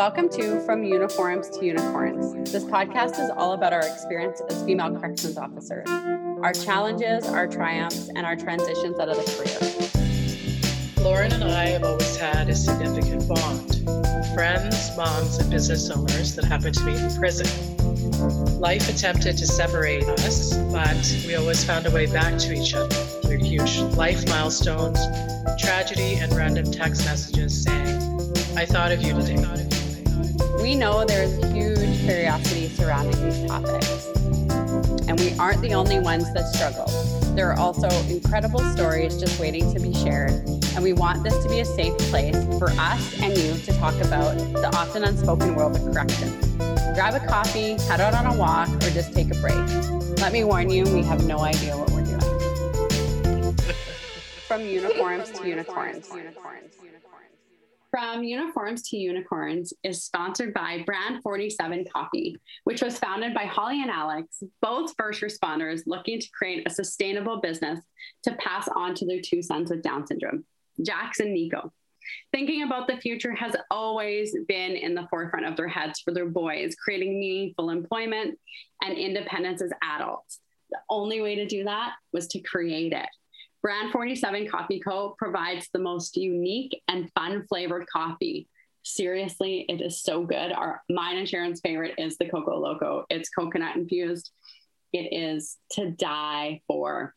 Welcome to From Uniforms to Unicorns. This podcast is all about our experience as female corrections officers, our challenges, our triumphs, and our transitions out of the career. Lauren and I have always had a significant bond friends, moms, and business owners that happened to be in prison. Life attempted to separate us, but we always found a way back to each other through huge life milestones, tragedy, and random text messages saying, I thought of you today. We know there's huge curiosity surrounding these topics, and we aren't the only ones that struggle. There are also incredible stories just waiting to be shared, and we want this to be a safe place for us and you to talk about the often unspoken world of corrections. Grab a coffee, head out on a walk, or just take a break. Let me warn you, we have no idea what we're doing. From uniforms to unicorns. From Uniforms to Unicorns is sponsored by Brand 47 Coffee, which was founded by Holly and Alex, both first responders looking to create a sustainable business to pass on to their two sons with Down syndrome, Jax and Nico. Thinking about the future has always been in the forefront of their heads for their boys, creating meaningful employment and independence as adults. The only way to do that was to create it. Brand 47 Coffee Co. provides the most unique and fun flavored coffee. Seriously, it is so good. Our mine and Sharon's favorite is the Coco Loco. It's coconut infused. It is to die for.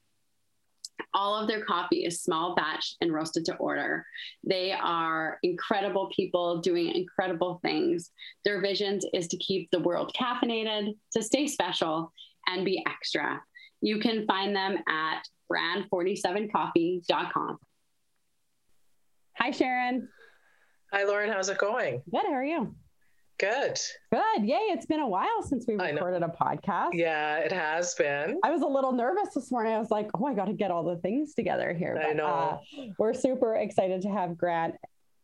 All of their coffee is small batch and roasted to order. They are incredible people doing incredible things. Their vision is to keep the world caffeinated, to stay special, and be extra. You can find them at brand47coffee.com. Hi, Sharon. Hi, Lauren. How's it going? Good. How are you? Good. Good. Yay. It's been a while since we recorded a podcast. Yeah, it has been. I was a little nervous this morning. I was like, oh, I got to get all the things together here. I know. Uh, we're super excited to have Grant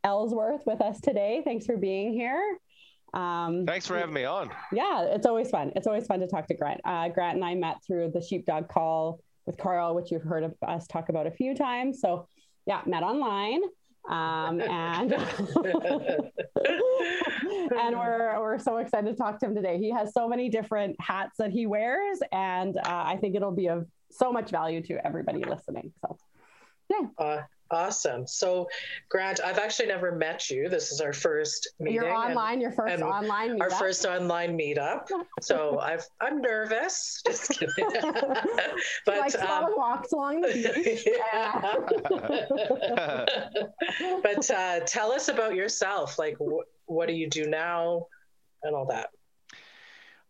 Ellsworth with us today. Thanks for being here. Um, Thanks for having me on. Yeah, it's always fun. It's always fun to talk to Grant. Uh, Grant and I met through the Sheepdog Call with Carl, which you've heard of us talk about a few times. So, yeah, met online. Um, and and we're we're so excited to talk to him today. He has so many different hats that he wears, and uh, I think it'll be of so much value to everybody listening. So, yeah. Uh, Awesome. So, Grant, I've actually never met you. This is our first meeting. You're online. And, your first online meetup. Our first online meetup. So I've I'm nervous. Just kidding. but like um, walks along the beach. but uh, tell us about yourself. Like, wh- what do you do now, and all that.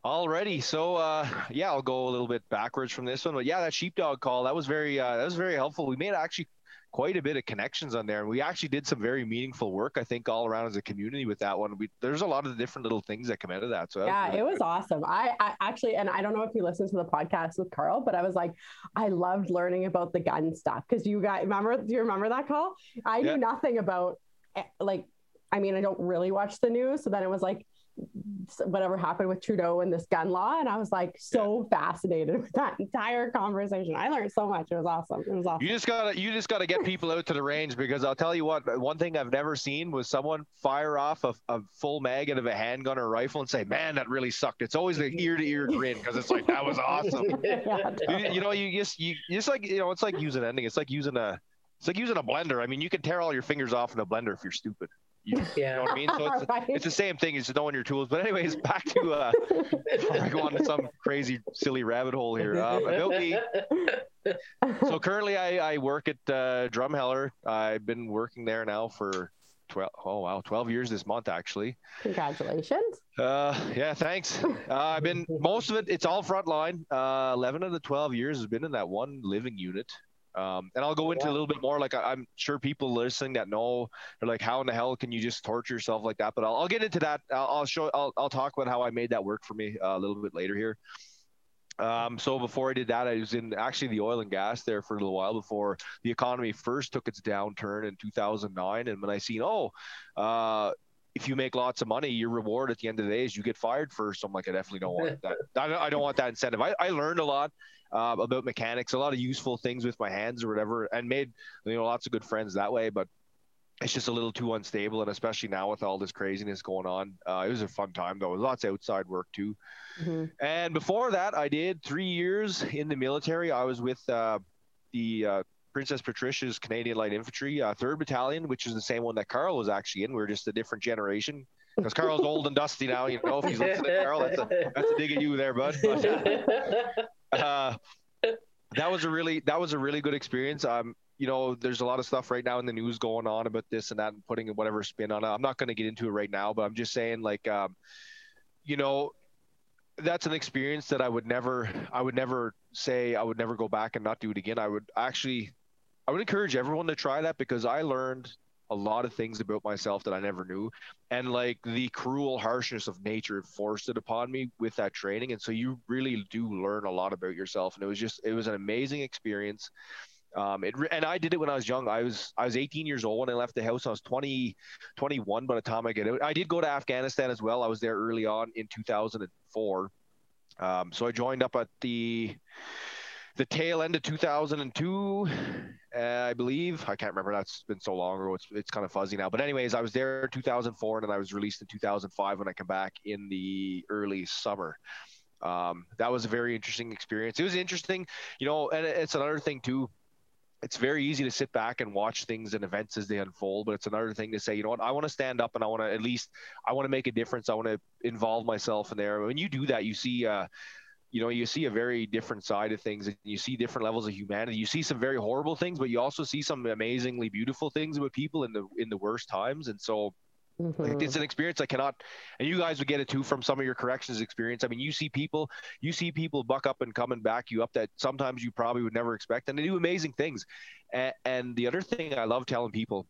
Alrighty, so uh, yeah, I'll go a little bit backwards from this one, but yeah, that sheepdog call that was very uh, that was very helpful. We made actually quite a bit of connections on there. And we actually did some very meaningful work, I think, all around as a community with that one. We, there's a lot of different little things that come out of that. So yeah, was really it was awesome. I, I, actually, and I don't know if you listened to the podcast with Carl, but I was like, I loved learning about the gun stuff because you guys remember. Do you remember that call? I yeah. knew nothing about eh, like. I mean, I don't really watch the news, so then it was like whatever happened with Trudeau and this gun law. And I was like so yeah. fascinated with that entire conversation. I learned so much. It was awesome. It was awesome. You just gotta you just gotta get people out to the range because I'll tell you what, one thing I've never seen was someone fire off a, a full mag out of a handgun or rifle and say, Man, that really sucked. It's always the ear to ear grin because it's like that was awesome. yeah, you, you, know, you just you just like you know, it's like using ending. It's like using a it's like using a blender. I mean, you can tear all your fingers off in a blender if you're stupid. You, yeah. you know what I mean? So it's, right. it's the same thing as knowing your tools. But anyways, back to uh, I go on to some crazy, silly rabbit hole here. Um. So currently, I, I work at uh, Drumheller. I've been working there now for 12 oh wow 12 years this month actually congratulations uh yeah thanks uh, i've been most of it it's all frontline uh 11 of the 12 years has been in that one living unit um, and I'll go into yeah. a little bit more. Like I, am sure people listening that know, they're like, how in the hell can you just torture yourself like that? But I'll, I'll get into that. I'll, I'll, show. I'll, I'll talk about how I made that work for me uh, a little bit later here. Um, so before I did that, I was in actually the oil and gas there for a little while before the economy first took its downturn in 2009. And when I seen, oh, uh, if you make lots of money, your reward at the end of the day is you get fired first. I'm like, I definitely don't want that. I don't want that incentive. I, I learned a lot uh, about mechanics, a lot of useful things with my hands or whatever, and made you know lots of good friends that way. But it's just a little too unstable, and especially now with all this craziness going on, uh, it was a fun time though. Lots of outside work too. Mm-hmm. And before that, I did three years in the military. I was with uh, the uh, Princess Patricia's Canadian Light Infantry, uh, Third Battalion, which is the same one that Carl was actually in. We are just a different generation because Carl's old and dusty now. You know, if he's listening, to Carl, that's a that's a dig at you there, bud. But, uh, that was a really that was a really good experience. Um, you know, there's a lot of stuff right now in the news going on about this and that and putting whatever spin on it. I'm not going to get into it right now, but I'm just saying, like, um, you know, that's an experience that I would never, I would never say I would never go back and not do it again. I would actually, I would encourage everyone to try that because I learned a lot of things about myself that I never knew. And like the cruel harshness of nature forced it upon me with that training. And so you really do learn a lot about yourself. And it was just, it was an amazing experience. Um, it, and I did it when I was young. I was I was 18 years old when I left the house. I was 20, 21 by the time I get out. I did go to Afghanistan as well. I was there early on in 2004. Um, so I joined up at the the tail end of 2002, uh, I believe. I can't remember. That's been so long ago. It's it's kind of fuzzy now. But anyways, I was there 2004, and then I was released in 2005 when I came back in the early summer. Um, that was a very interesting experience. It was interesting, you know, and it's another thing too it's very easy to sit back and watch things and events as they unfold but it's another thing to say you know what i want to stand up and i want to at least i want to make a difference i want to involve myself in there when you do that you see uh you know you see a very different side of things and you see different levels of humanity you see some very horrible things but you also see some amazingly beautiful things about people in the in the worst times and so Mm-hmm. It's an experience I cannot, and you guys would get it too from some of your corrections experience. I mean, you see people, you see people buck up and come and back you up that sometimes you probably would never expect, and they do amazing things. And, and the other thing I love telling people,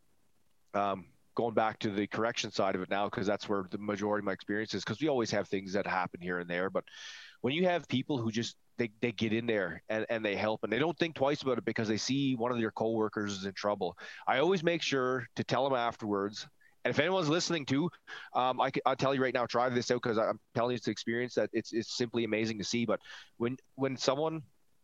um, going back to the correction side of it now, because that's where the majority of my experience is, because we always have things that happen here and there, but when you have people who just they, they get in there and, and they help and they don't think twice about it because they see one of their coworkers is in trouble. I always make sure to tell them afterwards and if anyone's listening to, um, I, will tell you right now, try this out because I'm telling you it's experience that it's, it's simply amazing to see. But when when someone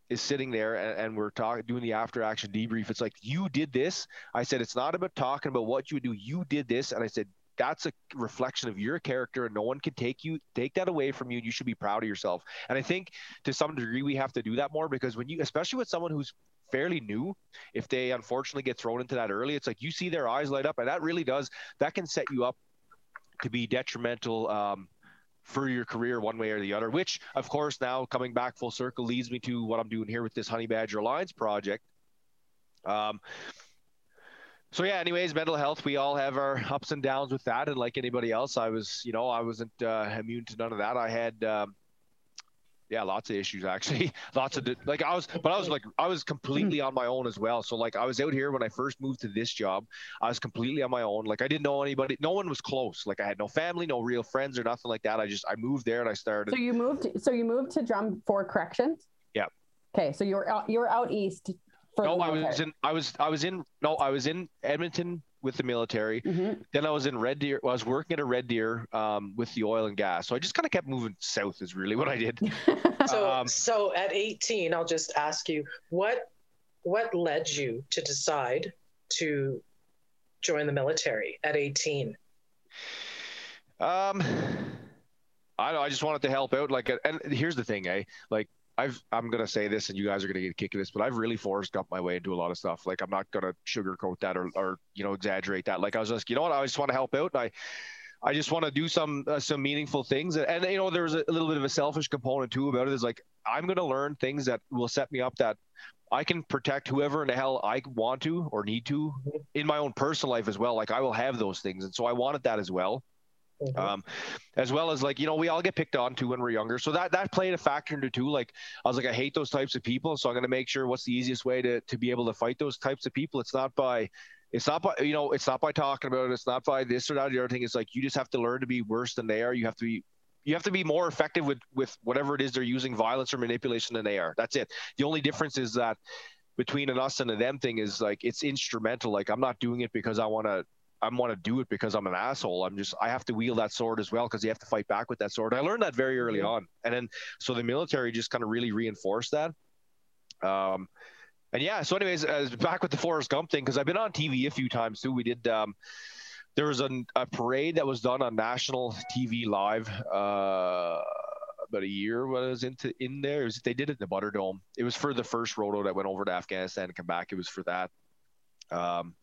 is sitting there and, and we're talking doing the after action debrief, it's like you did this. I said it's not about talking about what you do. You did this, and I said that's a reflection of your character and no one can take you take that away from you you should be proud of yourself and i think to some degree we have to do that more because when you especially with someone who's fairly new, if they unfortunately get thrown into that early, it's like you see their eyes light up, and that really does that can set you up to be detrimental um, for your career one way or the other. Which, of course, now coming back full circle leads me to what I'm doing here with this Honey Badger Alliance project. Um, so yeah anyways mental health we all have our ups and downs with that and like anybody else i was you know i wasn't uh, immune to none of that i had um, yeah lots of issues actually. Lots of like i was but i was like i was completely mm-hmm. on my own as well. So like i was out here when i first moved to this job i was completely on my own. Like i didn't know anybody no one was close. Like i had no family no real friends or nothing like that. I just i moved there and i started so you moved so you moved to drum for corrections? Yeah. Okay so you were out you were out east for no i was in i was i was in no i was in edmonton with the military. Mm-hmm. Then I was in Red Deer. Well, I was working at a Red Deer um, with the oil and gas. So I just kind of kept moving south. Is really what I did. so, um, so at 18, I'll just ask you what what led you to decide to join the military at 18? Um, I know. I just wanted to help out. Like, and here's the thing, eh? Like, I've I'm gonna say this, and you guys are gonna get a kick of this, but I've really forced up my way into a lot of stuff. Like I'm not gonna sugarcoat that or, or you know exaggerate that. Like I was just, you know what, I just want to help out, and I I just want to do some uh, some meaningful things. And, and you know, there's a, a, little bit of a selfish component too about it. Is like I'm gonna learn things that will set me up that I can protect whoever in the hell I want to or need to in my own personal life as well. Like I will have those things, and so I wanted that as well. Mm-hmm. Um, as well as like you know we all get picked on too when we're younger, so that that played a factor into too. Like I was like I hate those types of people, so I'm gonna make sure what's the easiest way to to be able to fight those types of people. It's not by it's not by you know it's not by talking about it. It's not by this or that. The other thing is like you just have to learn to be worse than they are. You have to be you have to be more effective with with whatever it is they're using violence or manipulation than they are. That's it. The only difference is that between an us and a them thing is like it's instrumental. Like I'm not doing it because I want to I want to do it because I'm an asshole. I'm just I have to wield that sword as well because you have to fight back with that sword. I learned that very early on, and then so the military just kind of really reinforced that. Um, and yeah, so anyways, uh, back with the Forrest Gump thing because I've been on TV a few times too. We did. Um, there was an, a parade that was done on national TV live. Uh, about a year was into in there. Was, they did it in the Butter Dome. It was for the first roto that went over to Afghanistan and come back. It was for that. Um,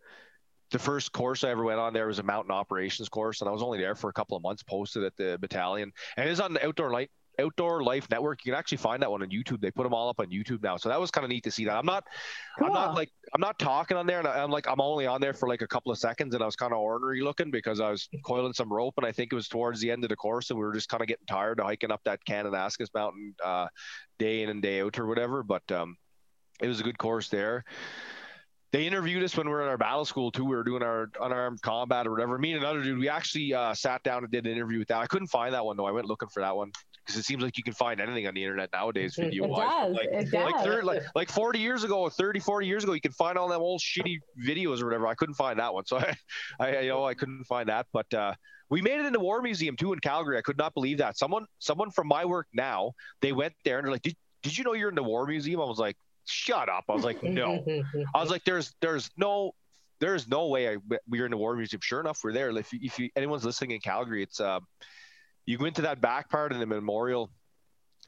the first course I ever went on there was a mountain operations course, and I was only there for a couple of months. Posted at the battalion, and it's on the outdoor light outdoor life network. You can actually find that one on youtube. They put them all up on youtube now. So that was kind of neat to see that. I'm not cool. i'm not like i'm not talking on there and i'm like i'm only on there for like a couple of seconds and i was kind of ornery looking because i was coiling some rope and i think it was towards the end of the course and we were just kind of getting tired of hiking up that kananaskis mountain uh, day in and day out or whatever. But um, it was a good course there they interviewed us when we were in our battle school too. We were doing our unarmed combat or whatever. Me and another dude, we actually uh, sat down and did an interview with that. I couldn't find that one though. I went looking for that one because it seems like you can find anything on the internet nowadays video wise. Like, it like, 30, like, like 40 years ago, 30, 40 years ago, you can find all them old shitty videos or whatever. I couldn't find that one. So I, I you know, I couldn't find that. But uh, we made it in the War Museum too in Calgary. I could not believe that. Someone, someone from my work now, they went there and they're like, did, did you know you're in the War Museum? I was like, shut up. I was like, no. I was like, there's there's no there's no way I, we are in the War Museum. Sure enough, we're there. If, if you, anyone's listening in Calgary, it's uh, you go into that back part in the memorial,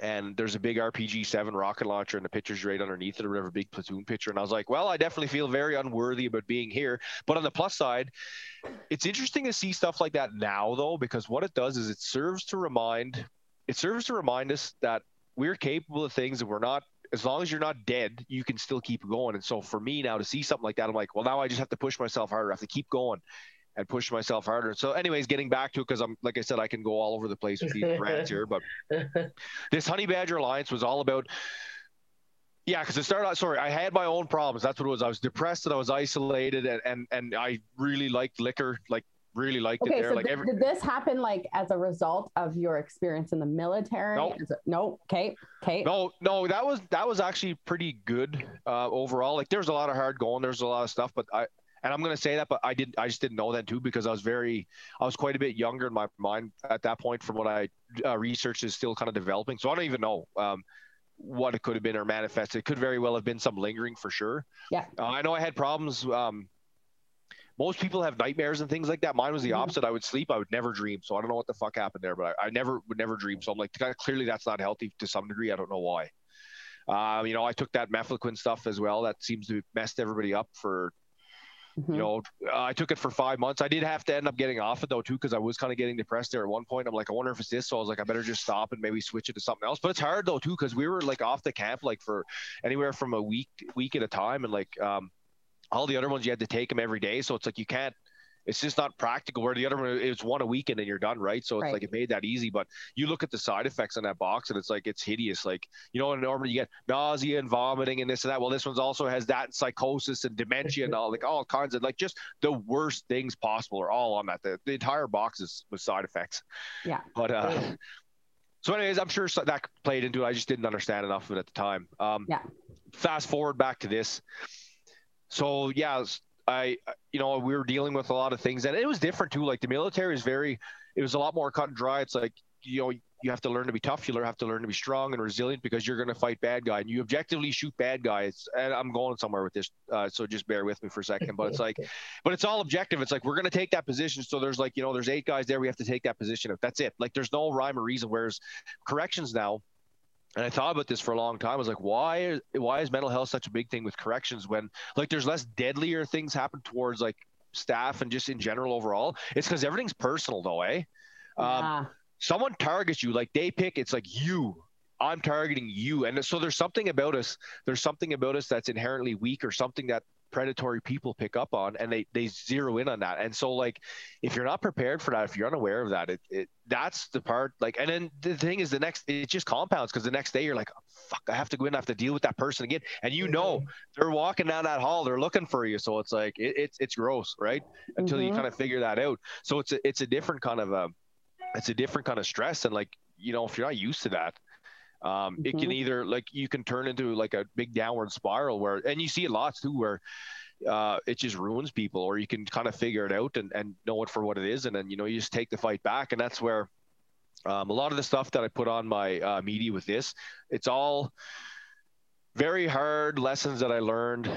and there's a big RPG seven rocket launcher, and the picture's right underneath it, or whatever, big platoon picture. And I was like, well, I definitely feel very unworthy about being here. But on the plus side, it's interesting to see stuff like that now, though, because what it does is it serves to remind it serves to remind us that we're capable of things and we're not as long as you're not dead, you can still keep going. And so for me now to see something like that, I'm like, well, now I just have to push myself harder. I have to keep going and push myself harder. So, anyways, getting back to it because I'm like I said, I can go all over the place with these rants here. But this Honey Badger Alliance was all about. Yeah, because it started out. Sorry, I had my own problems. That's what it was. I was depressed and I was isolated, and and, and I really liked liquor. Like really liked okay, it there. so like th- every, did this happen like as a result of your experience in the military? Nope. No. Okay. Okay. no, no, that was that was actually pretty good uh, overall. Like there's a lot of hard going, there's a lot of stuff, but I and I'm gonna say that, but I didn't, I just didn't know that too because I was very, I was quite a bit younger in my mind at that point. From what I uh, researched is still kind of developing, so I don't even know. Um, what it could have been or manifested. It could very well have been some lingering for sure. Yeah. Uh, I know I had problems. Um, most people have nightmares and things like that. Mine was the opposite. I would sleep. I would never dream. So I don't know what the fuck happened there, but I, I never would never dream. So I'm like, clearly that's not healthy to some degree. I don't know why. Um, you know, I took that mefloquine stuff as well. That seems to have messed everybody up for, Mhm. you know, uh, I took it for five months. I did have to end up getting off it though, too, because I was kind of getting depressed there at one point. I'm like, I wonder if it's this. So I was like, I better just stop and maybe switch it to something else. But it's hard though, too, because we were like off the camp like for anywhere from a week, week at a time. And like, um, all the other ones, you had to take them every day. So it's like, you can't, it's just not practical. Where the other one, is one a weekend and you're done, right? So it's Right. like it made that easy. But you look at the side effects on that box, and it's like it's hideous. Like you know, normally you get nausea and vomiting and this and that. Well, this one's also has that and psychosis and dementia and all like all kinds of like just the worst things possible are all on that. The, the entire box is with side effects. Yeah. But uh, so anyways, I'm sure that played into it. I just didn't understand enough of it at the time. Um, Yeah. Fast forward back to this. So yeah, I you know we were dealing with a lot of things, and it was different too. Like the military is very, it was a lot more cut and dry. It's like you know you have to learn to be tough. You have to learn to be strong and resilient because you're going to fight bad guy, and you objectively shoot bad guys. And I'm going somewhere with this, uh, so just bear with me for a second. But it's like, but it's all objective. It's like we're going to take that position. So there's like you know there's eight guys there. We have to take that position. That's it. Like there's no rhyme or reason. Whereas corrections now and I thought about this for a long time. I was like, why why is mental health such a big thing with corrections when like there's less deadlier things happen towards like staff and just in general overall? It's because everything's personal though, eh? Um, Yeah. someone targets you, like they pick, it's like you. I'm targeting you. And so there's something about us, there's something about us that's inherently weak or something that predatory people pick up on and they they zero in on that. And so like if you're not prepared for that, if you're unaware of that, it, it that's the part like and then the thing is the next it just compounds because the next day you're like, oh, fuck, I have to go in, I have to deal with that person again. And you know they're walking down that hall, they're looking for you. So it's like it, it's it's gross, right? Until you Mhm. kind of figure that out. So it's a it's a different kind of um it's a different kind of stress and like you know if you're not used to that um, it can Mhm. either like you can turn into like a big downward spiral where and you see it lots too where uh, it just ruins people or you can kind of figure it out and, and know it for what it is and then you know you just take the fight back and that's where um, a lot of the stuff that i put on my uh, media with this it's all very hard lessons that I learned.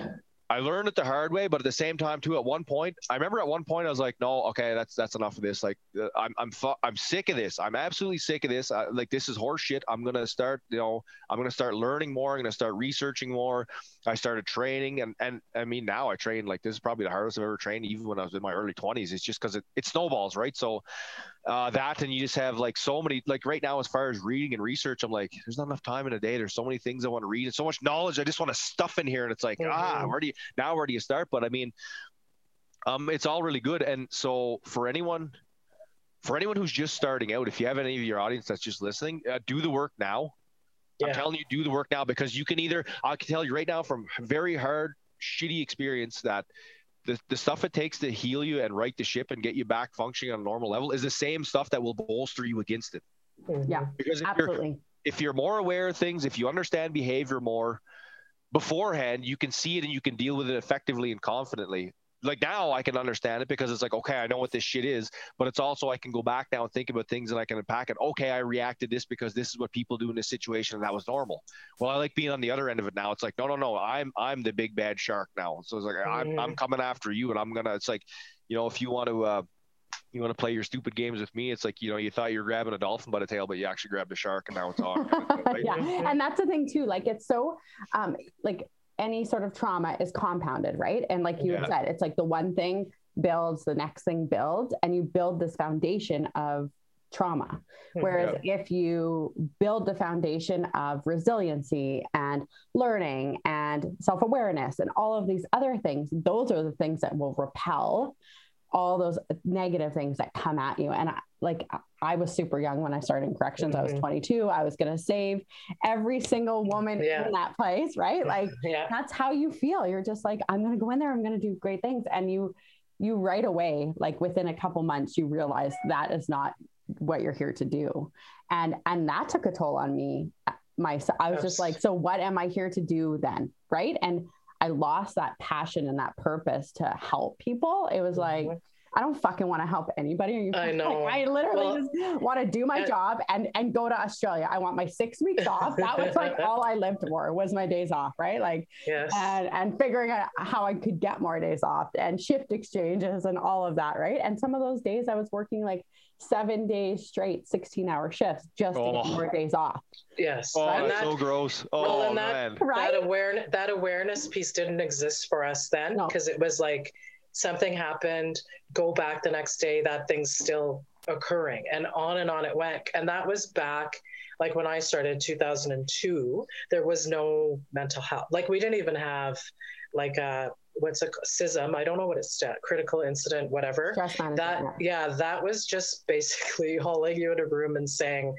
I learned it the hard way, but at the same time too. At one point, I remember at one point I was like, "No, okay, that's that's enough of this. Like, uh, I'm I'm fu- I'm sick of this. I'm absolutely sick of this. I, like, this is horseshit. I'm gonna start, you know, I'm gonna start learning more. I'm gonna start researching more. I started training, and and I mean now I train like this is probably the hardest I've ever trained, even when I was in my early 20s. It's just because it, it snowballs, right? So uh, that and you just have like so many like right now as far as reading and research i'm like there's not enough time in a day there's so many things i want to read and so much knowledge i just want to stuff in here and it's like ah, Mhm. ah where do you now where do you start but i mean um it's all really good and so for anyone for anyone who's just starting out if you have any of your audience that's just listening uh, do the work now i'm telling you do the work now because you can either i can tell you right now from very hard shitty experience that the, the stuff it takes to heal you and right the ship and get you back functioning on a normal level is the same stuff that will bolster you against it. Mhm. Yeah. Because if you're Absolutely. if you're more aware of things, if you understand behavior more beforehand, you can see it and you can deal with it effectively and confidently. Like now I can understand it because it's like, okay, I know what this shit is, but it's also I can go back now and think about things and I can unpack it. Okay, I reacted this because this is what people do in this situation and that was normal. Well, I like being on the other end of it now. It's like, no, no, no, I'm I'm the big bad shark now. So it's like I'm I'm coming after you and I'm gonna it's like, you know, if you want to uh you want to play your stupid games with me, it's like, you know, you thought you were grabbing a dolphin by the tail, but you actually grabbed a shark and now it's on. right? yeah and that's the thing too like it's so um like any sort of trauma is compounded right and like you Yeah. said it's like the one thing builds the next thing builds and you build this foundation of trauma whereas if you build the foundation of resiliency and learning and self-awareness and all of these other things those are the things that will repel all those negative things that come at you. And I, like i was super young when i started in corrections. I was Mhm. 22 i was going to save every single woman Yeah. in that place right? Like yeah. that's how you feel. You're just like i'm going to go in there i'm going to do great things. And you you right away like within a couple months you realize that is not what you're here to do. And and that took a toll on me my i was just like so what am i here to do then? Right? And i lost that passion and that purpose to help people it was like Mhm. I don't fucking want to help anybody. Are you I know. Like, I literally Well, just want to do my and- job and and go to Australia. I want my six weeks off. That was like all I lived for was my days off, right? Like Yes. and and figuring out how I could get more days off and shift exchanges and all of that, right? And some of those days I was working like seven days straight, 16 hour shifts just to Oh. get more days off. yes. Oh, and that's that, so gross. well, Oh and that- man. Right. that awareness that awareness piece didn't exist for us then No. because it was like something happened go back the next day that thing's still occurring and on and on it went and that was back like when i started 2002 there was no mental health like we didn't even have like a what's a CISM i don't know what it's sta- critical incident whatever that yeah. yeah that was just basically hauling you in a room and saying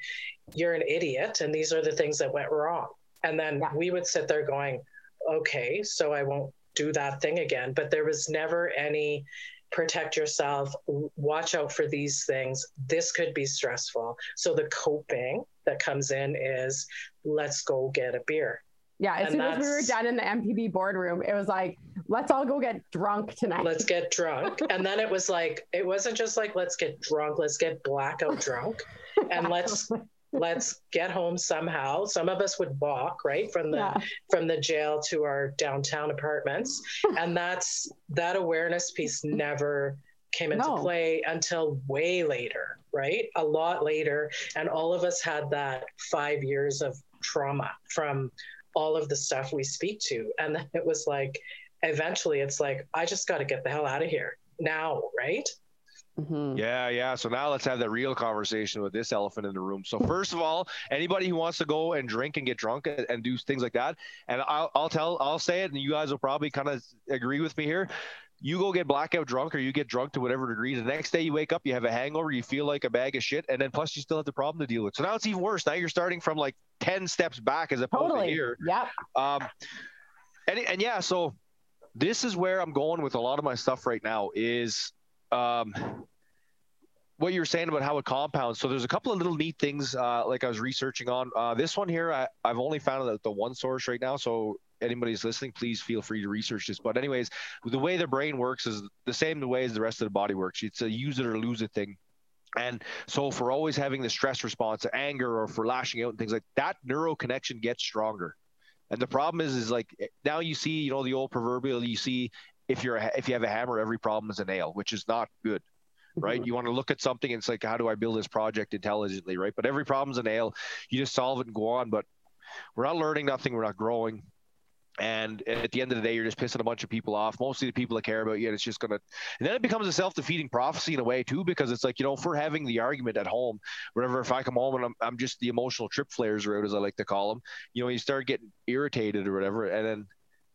you're an idiot and these are the things that went wrong and then Yeah. we would sit there going okay so i won't do that thing again. But there was never any protect yourself watch out for these things. This could be stressful. So the coping that comes in is let's go get a beer. Yeah, as And soon as we were done in the MPB boardroom, it was like, let's all go get drunk tonight. let's get drunk. And then it was like it wasn't just like let's get drunk let's get blackout drunk. And let's let's get home somehow. Some of us would walk right from the yeah. from the jail to our downtown apartments. And that's that awareness piece never came into No. play until way later right? A lot later. And all of us had that 5 years of trauma from all of the stuff we speak to. And then it was like eventually it's like i just got to get the hell out of here now right Mhm. Yeah, yeah. So now let's have that real conversation with this elephant in the room. So first of all, anybody who wants to go and drink and get drunk and, and do things like that, and I'll, I'll tell, I'll say it, and you guys will probably kind of agree with me here. You go get blackout drunk, or you get drunk to whatever degree. The next day you wake up, you have a hangover, you feel like a bag of shit, and then plus you still have the problem to deal with. So now it's even worse. Now you're starting from like ten steps back as opposed to here. Yep. Um, and and yeah, so this is where I'm going with a lot of my stuff right now is um, what you were saying about how it compounds. So there's a couple of little neat things uh, like I was researching on. Uh, this one here, I, I've only found out the one source right now. So anybody's listening, please feel free to research this. But anyways, the way the brain works is the same way as the rest of the body works. It's a use it or lose it thing. And so for always having the stress response anger or for lashing out and things like that, neuro connection gets stronger And the problem is, is like now you see, you know, the old proverbial, you see if you're a, if you have a hammer, every problem is a nail, which is not good right? Mm-hmm. You want to look at something and it's like, how do I build this project intelligently, right? But every problem's a nail. You just solve it and go on. But we're not learning nothing. We're not growing. And at the end of the day, you're just pissing a bunch of people off. Mostly the people that care about you. And it's just going to, and then it becomes a self defeating prophecy in a way, too, because it's like, you know, if we're having the argument at home, whatever, if I come home and I'm, I'm just the emotional trip flares out, as I like to call them, you know, you start getting irritated or whatever. And then,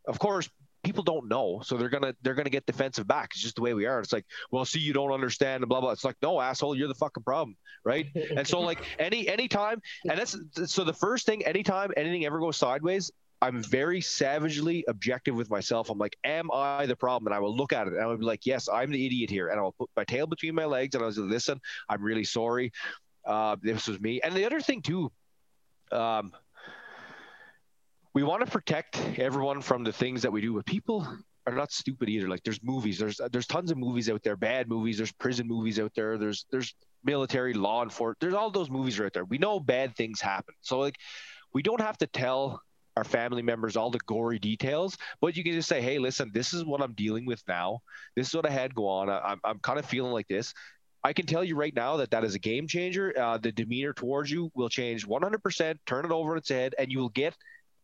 of course, people don't know, so they're gonna they're gonna get defensive back. It's just the way we are. It's like, well, see, you don't understand, and blah blah. It's like, no, asshole, you're the fucking problem, right? and so like any anytime, and that's so the first thing, anytime anything ever goes sideways, I'm very savagely objective with myself. I'm like, am I the problem? And I will look at it and I will be like, yes, I'm the idiot here. And I'll put my tail between my legs and I was like, listen, I'm really sorry. Uh, this was me. And the other thing too, um, we want to protect everyone from the things that we do, but people are not stupid either. Like there's movies, there's there's tons of movies out there, bad movies, there's prison movies out there, there's there's military law enforcement, there's all those movies right there. We know bad things happen. So like we don't have to tell our family members all the gory details, but you can just say, hey, listen, this is what I'm dealing with now. This is what I had go on. I, am I'm kind of feeling like this. I can tell you right now that that is a game changer. Uh, the demeanor towards you will change 100%. Turn it over its head, and you will get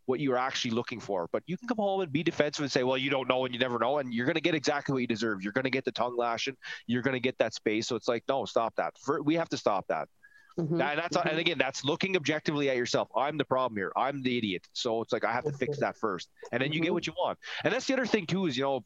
what you're actually looking for. But you can come home and be defensive and say, well, you don't know and you never know. And you're going to get exactly what you deserve. You're going to get the tongue lashing. You're going to get that space. So it's like, no, stop that. For, we have to stop that. Mm-hmm. And that's mm-hmm. and again, that's looking objectively at yourself. I'm the problem here. I'm the idiot. So it's like I have to fix that first, and then you get mm-hmm. what you want. And that's the other thing too is you know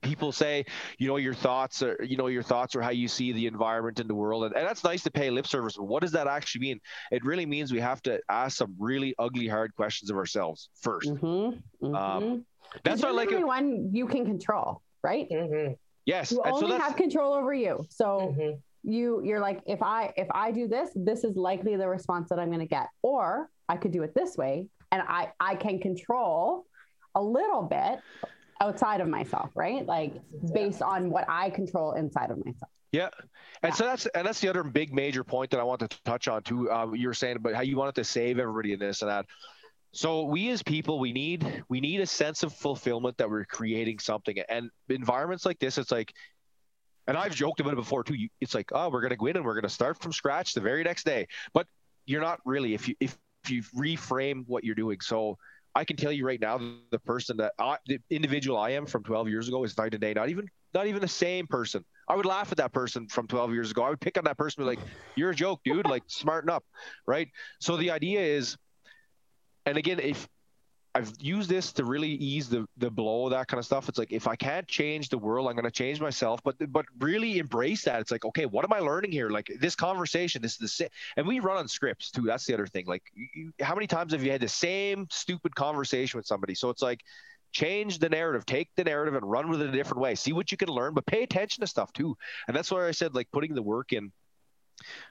people say you know your thoughts are you know your thoughts are how you see the environment in the world and, and that's nice to pay lip service but what does that actually mean it really means we have to ask some really ugly hard questions of ourselves 1st mm-hmm. um, mm-hmm. that's what like one you can control right mm-hmm. yes you only so have control over you so mm-hmm you you're like if i if i do this this is likely the response that i'm going to get or i could do it this way and i i can control a little bit outside of myself right like based on what i control inside of myself yeah, and yeah. so that's and that's the other big major point that I wanted to touch on too. Uh, you were saying about how you wanted to save everybody in this and that. So we as people, we need we need a sense of fulfillment that we're creating something. And environments like this, it's like and I've joked about it before too. It's like, oh, we're going to go in and we're going to start from scratch the very next day. But you're not really if you if, if you reframe what you're doing. So I can tell you right now, the person that I, the individual I am from 12 years ago is night and day. Not even not even the same person. I would laugh at that person from 12 years ago. I would pick on that person, be like, "You're a joke, dude. Like, smarten up." Right. So the idea is, and again, if I've used this to really ease the the blow, that kind of stuff. It's like if I can't change the world, I'm going to change myself. But but really embrace that. It's like okay, what am I learning here? Like this conversation, this is the same. and we run on scripts too. That's the other thing. Like you, how many times have you had the same stupid conversation with somebody? So it's like change the narrative, take the narrative and run with it a different way. See what you can learn, but pay attention to stuff too. And that's why I said like putting the work in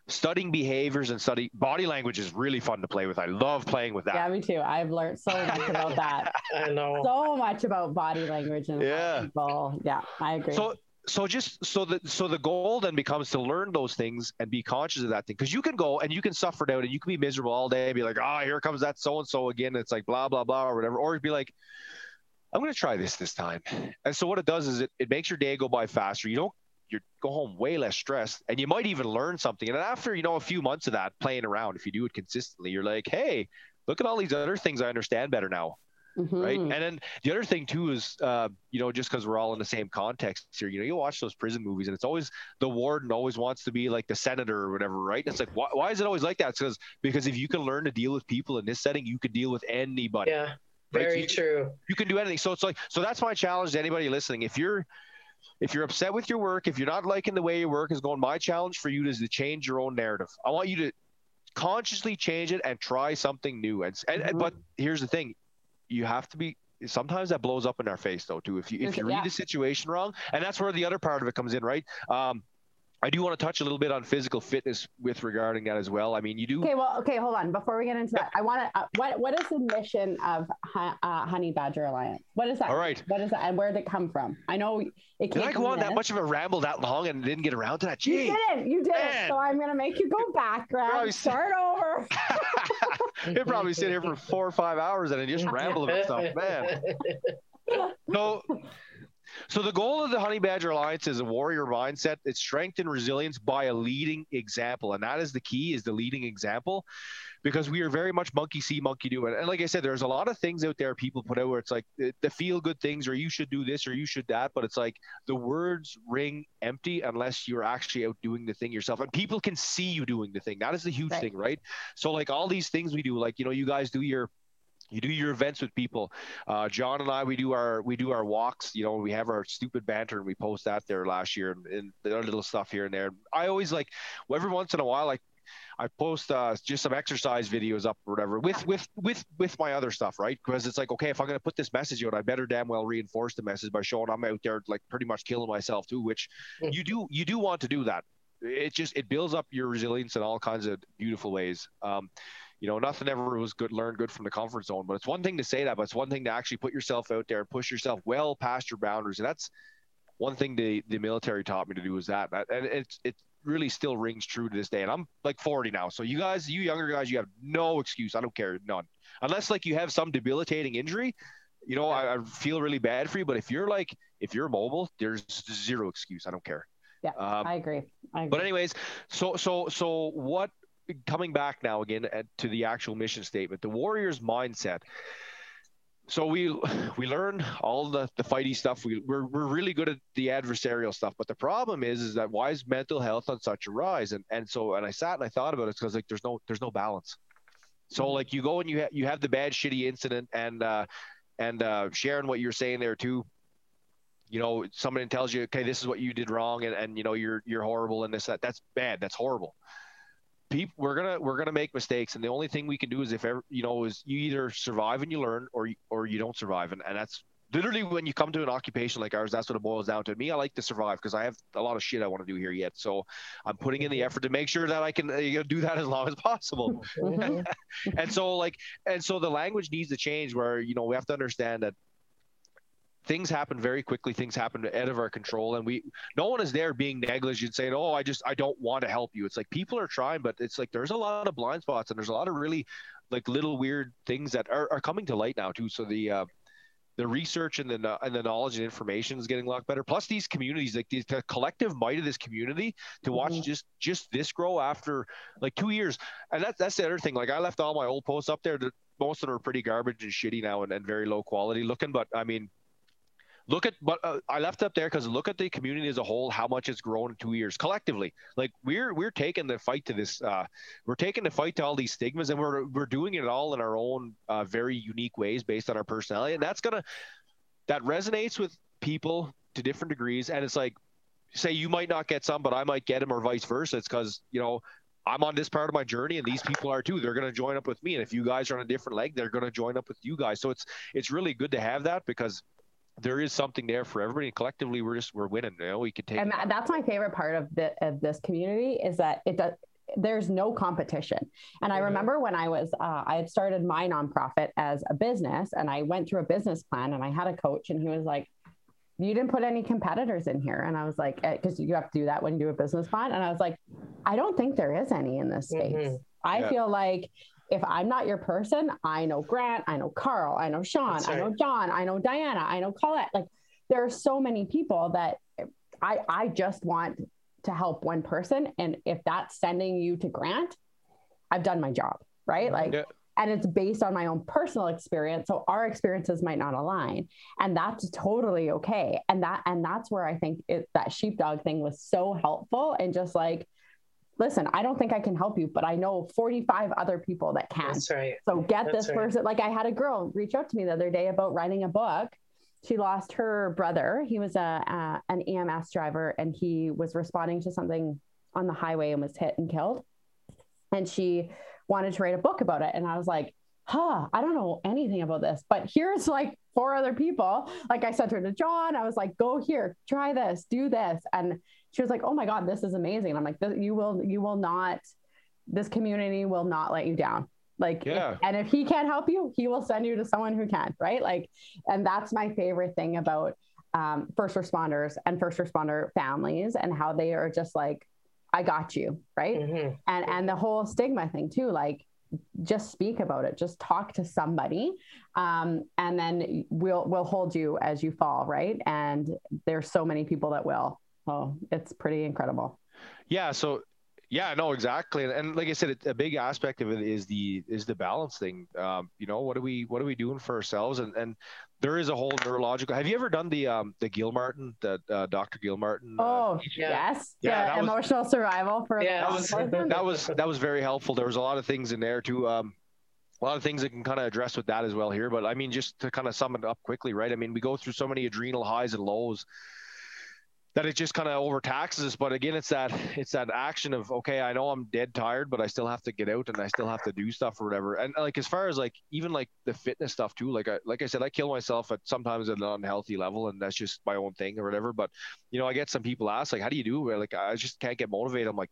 studying behaviors and study body language is really fun to play with. I love playing with that. Yeah, me too. I've learned so much about that. I know so much about body language and yeah. people. Yeah, I agree. So so just so the so the goal then becomes to learn those things and be conscious of that thing because you can go and you can suffer it out and you can be miserable all day and be like oh here comes that so and so again it's like blah blah blah or whatever or be like i'm going to try this this time and so what it does is it, it makes your day go by faster you don't you go home way less stressed and you might even learn something. And then after you know a few months of that playing around if you do it consistently you're like hey look at all these other things i understand better now. Mm-hmm. right and then the other thing too is uh, you know just because we're all in the same context here you know you watch those prison movies and it's always the warden always wants to be like the senator or whatever right? And it's like why, why is it always like that? It's because because if you can learn to deal with people in this setting you can deal with anybody. Yeah. Very so you, true. you can do anything. So it's like so that's my challenge to anybody listening. If you're if you're upset with your work, if you're not liking the way your work is going, my challenge for you is to change your own narrative. I want you to consciously change it and try something new. And, and, mm-hmm. but here's the thing, you have to be. Sometimes that blows up in our face though too. If you if you read the situation wrong, and that's where the other part of it comes in, right? Um, I do want to touch a little bit on physical fitness with regarding that as well. I mean, you do. Okay, well, okay, hold on. Before we get into that, I want to. Uh, what What is the mission of uh, Honey Badger Alliance? What is that? All right. What is that, and where did it come from? I know it. Did I go on that much of a ramble that long and didn't get around to that? Gee, you didn't. You didn't. So I'm gonna make you go back, Greg. Start over. it probably sit here for four or five hours and I just ramble about stuff, man. No. So the goal of the Honey Badger Alliance is a warrior mindset. It's strength and resilience by a leading example, and that is the key: is the leading example, because we are very much monkey see, monkey do. And, like I said, there's a lot of things out there people put out where it's like the, the feel good things, or you should do this, or you should that, but it's like the words ring empty unless you're actually out doing the thing yourself, and people can see you doing the thing. That is the huge right. thing, right? So like all these things we do, like you know, you guys do your you do your events with people uh, john and i we do our we do our walks you know we have our stupid banter and we post that there last year and, and the little stuff here and there i always like every once in a while like I post uh, just some exercise videos up or whatever with with with with my other stuff, right? Because it's like, okay, if I'm gonna put this message out, I better damn well reinforce the message by showing I'm out there like pretty much killing myself too. Which you do you do want to do that. It just it builds up your resilience in all kinds of beautiful ways. Um, you know, nothing ever was good learned good from the comfort zone. But it's one thing to say that, but it's one thing to actually put yourself out there and push yourself well past your boundaries. And that's one thing the the military taught me to do is that. And it's it really still rings true to this day. And I'm like 40 now. So you guys, you younger guys, you have no excuse. I don't care, none. Unless like you have some debilitating injury, you know, I, I feel really bad for you. But if you're like if you're mobile, there's zero excuse. I don't care. Yeah, um, I, agree. I agree. But anyways, so so so what coming back now again to the actual mission statement, the Warriors mindset. So we we learn all the the fighty stuff. We we're, we're really good at the adversarial stuff. But the problem is is that why is mental health on such a rise? And and so and I sat and I thought about it because like there's no there's no balance. So mm-hmm. like you go and you have you have the bad shitty incident and uh, and uh, sharing what you're saying there too you know somebody tells you okay this is what you did wrong and, and you know you're you're horrible and this that that's bad that's horrible people we're gonna we're gonna make mistakes and the only thing we can do is if ever you know is you either survive and you learn or or you don't survive and, and that's literally when you come to an occupation like ours that's what it boils down to me i like to survive because i have a lot of shit i want to do here yet so i'm putting in the effort to make sure that i can uh, do that as long as possible mm-hmm. and so like and so the language needs to change where you know we have to understand that things happen very quickly things happen out of our control and we no one is there being negligent saying oh i just i don't want to help you it's like people are trying but it's like there's a lot of blind spots and there's a lot of really like little weird things that are, are coming to light now too so the uh the research and the and the knowledge and information is getting a lot better. Plus, these communities, like the, the collective might of this community, to watch mm-hmm. just just this grow after like two years, and that's that's the other thing. Like I left all my old posts up there. That most of them are pretty garbage and shitty now, and, and very low quality looking. But I mean, look at but uh, i left up there because look at the community as a whole how much it's grown in two years collectively. Like we're we're taking the fight to this uh, we're taking the fight to all these stigmas and we're we're doing it all in our own uh, very unique ways based on our personality. And that's gonna that resonates with people to different degrees. And it's like say you might not get some but i might get them or vice versa. It's because you know I'm on this part of my journey, and these people are too. They're going to join up with me, and if you guys are on a different leg, they're going to join up with you guys. So it's it's really good to have that because there is something there for everybody. Collectively, we're just we're winning. You know, we can take. And that, that's my favorite part of the of this community is that it does. There's no competition. And I mm-hmm. remember when I was, uh, I had started my nonprofit as a business, and I went through a business plan, and I had a coach, and he was like, "You didn't put any competitors in here," and I was like, "Because you have to do that when you do a business plan," and I was like, "I don't think there is any in this space." Mm-hmm. I yeah. feel like if I'm not your person, I know Grant, I know Carl, I know Sean, right. I know John, I know Diana, I know Colette. Like there are so many people that I I just want to help one person. And if that's sending you to Grant, I've done my job. Right. Like yeah. and it's based on my own personal experience. So our experiences might not align. And that's totally okay. And that and that's where I think it, that sheepdog thing was so helpful and just like listen, I don't think I can help you, but I know 45 other people that can. That's right. So get That's this right. person. Like I had a girl reach out to me the other day about writing a book. She lost her brother. He was a, a an EMS driver and he was responding to something on the highway and was hit and killed. And she wanted to write a book about it. And I was like, huh, I don't know anything about this, but here's like four other people. Like I sent her to John. I was like, go here, try this, do this. And she was like, oh my God, this is amazing. I'm like, you will, you will not, this community will not let you down. Like, yeah. If, and if he can't help you, he will send you to someone who can, right? Like, and that's my favorite thing about um, first responders and first responder families and how they are just like, I got you, right? Mm-hmm. And and the whole stigma thing too, like just speak about it. Just talk to somebody um, and then we'll we'll hold you as you fall right? And there's so many people that will. Oh it's pretty incredible. Yeah so yeah no exactly and, and like i said a big aspect of it is the is the balance thing um, you know what are we what are we doing for ourselves and and there is a whole neurological. Have you ever done the um the Gilmartin, the uh, Dr. Gilmartin? Uh, oh yes, yeah, yeah emotional was, survival for yeah. That was, that was that was very helpful. There was a lot of things in there too. Um, a lot of things that can kind of address with that as well here. But I mean, just to kind of sum it up quickly, right? I mean, we go through so many adrenal highs and lows that it just kind of overtaxes us. But again, it's that it's that action of okay, I know I'm dead tired, but I still have to get out and I still have to do stuff or whatever. And like as far as like even like the fitness stuff too, like I like I said, I kill myself at sometimes at an unhealthy level, and that's just my own thing or whatever. But you know, I get some people ask like, how do you do? Like I just can't get motivated. I'm like,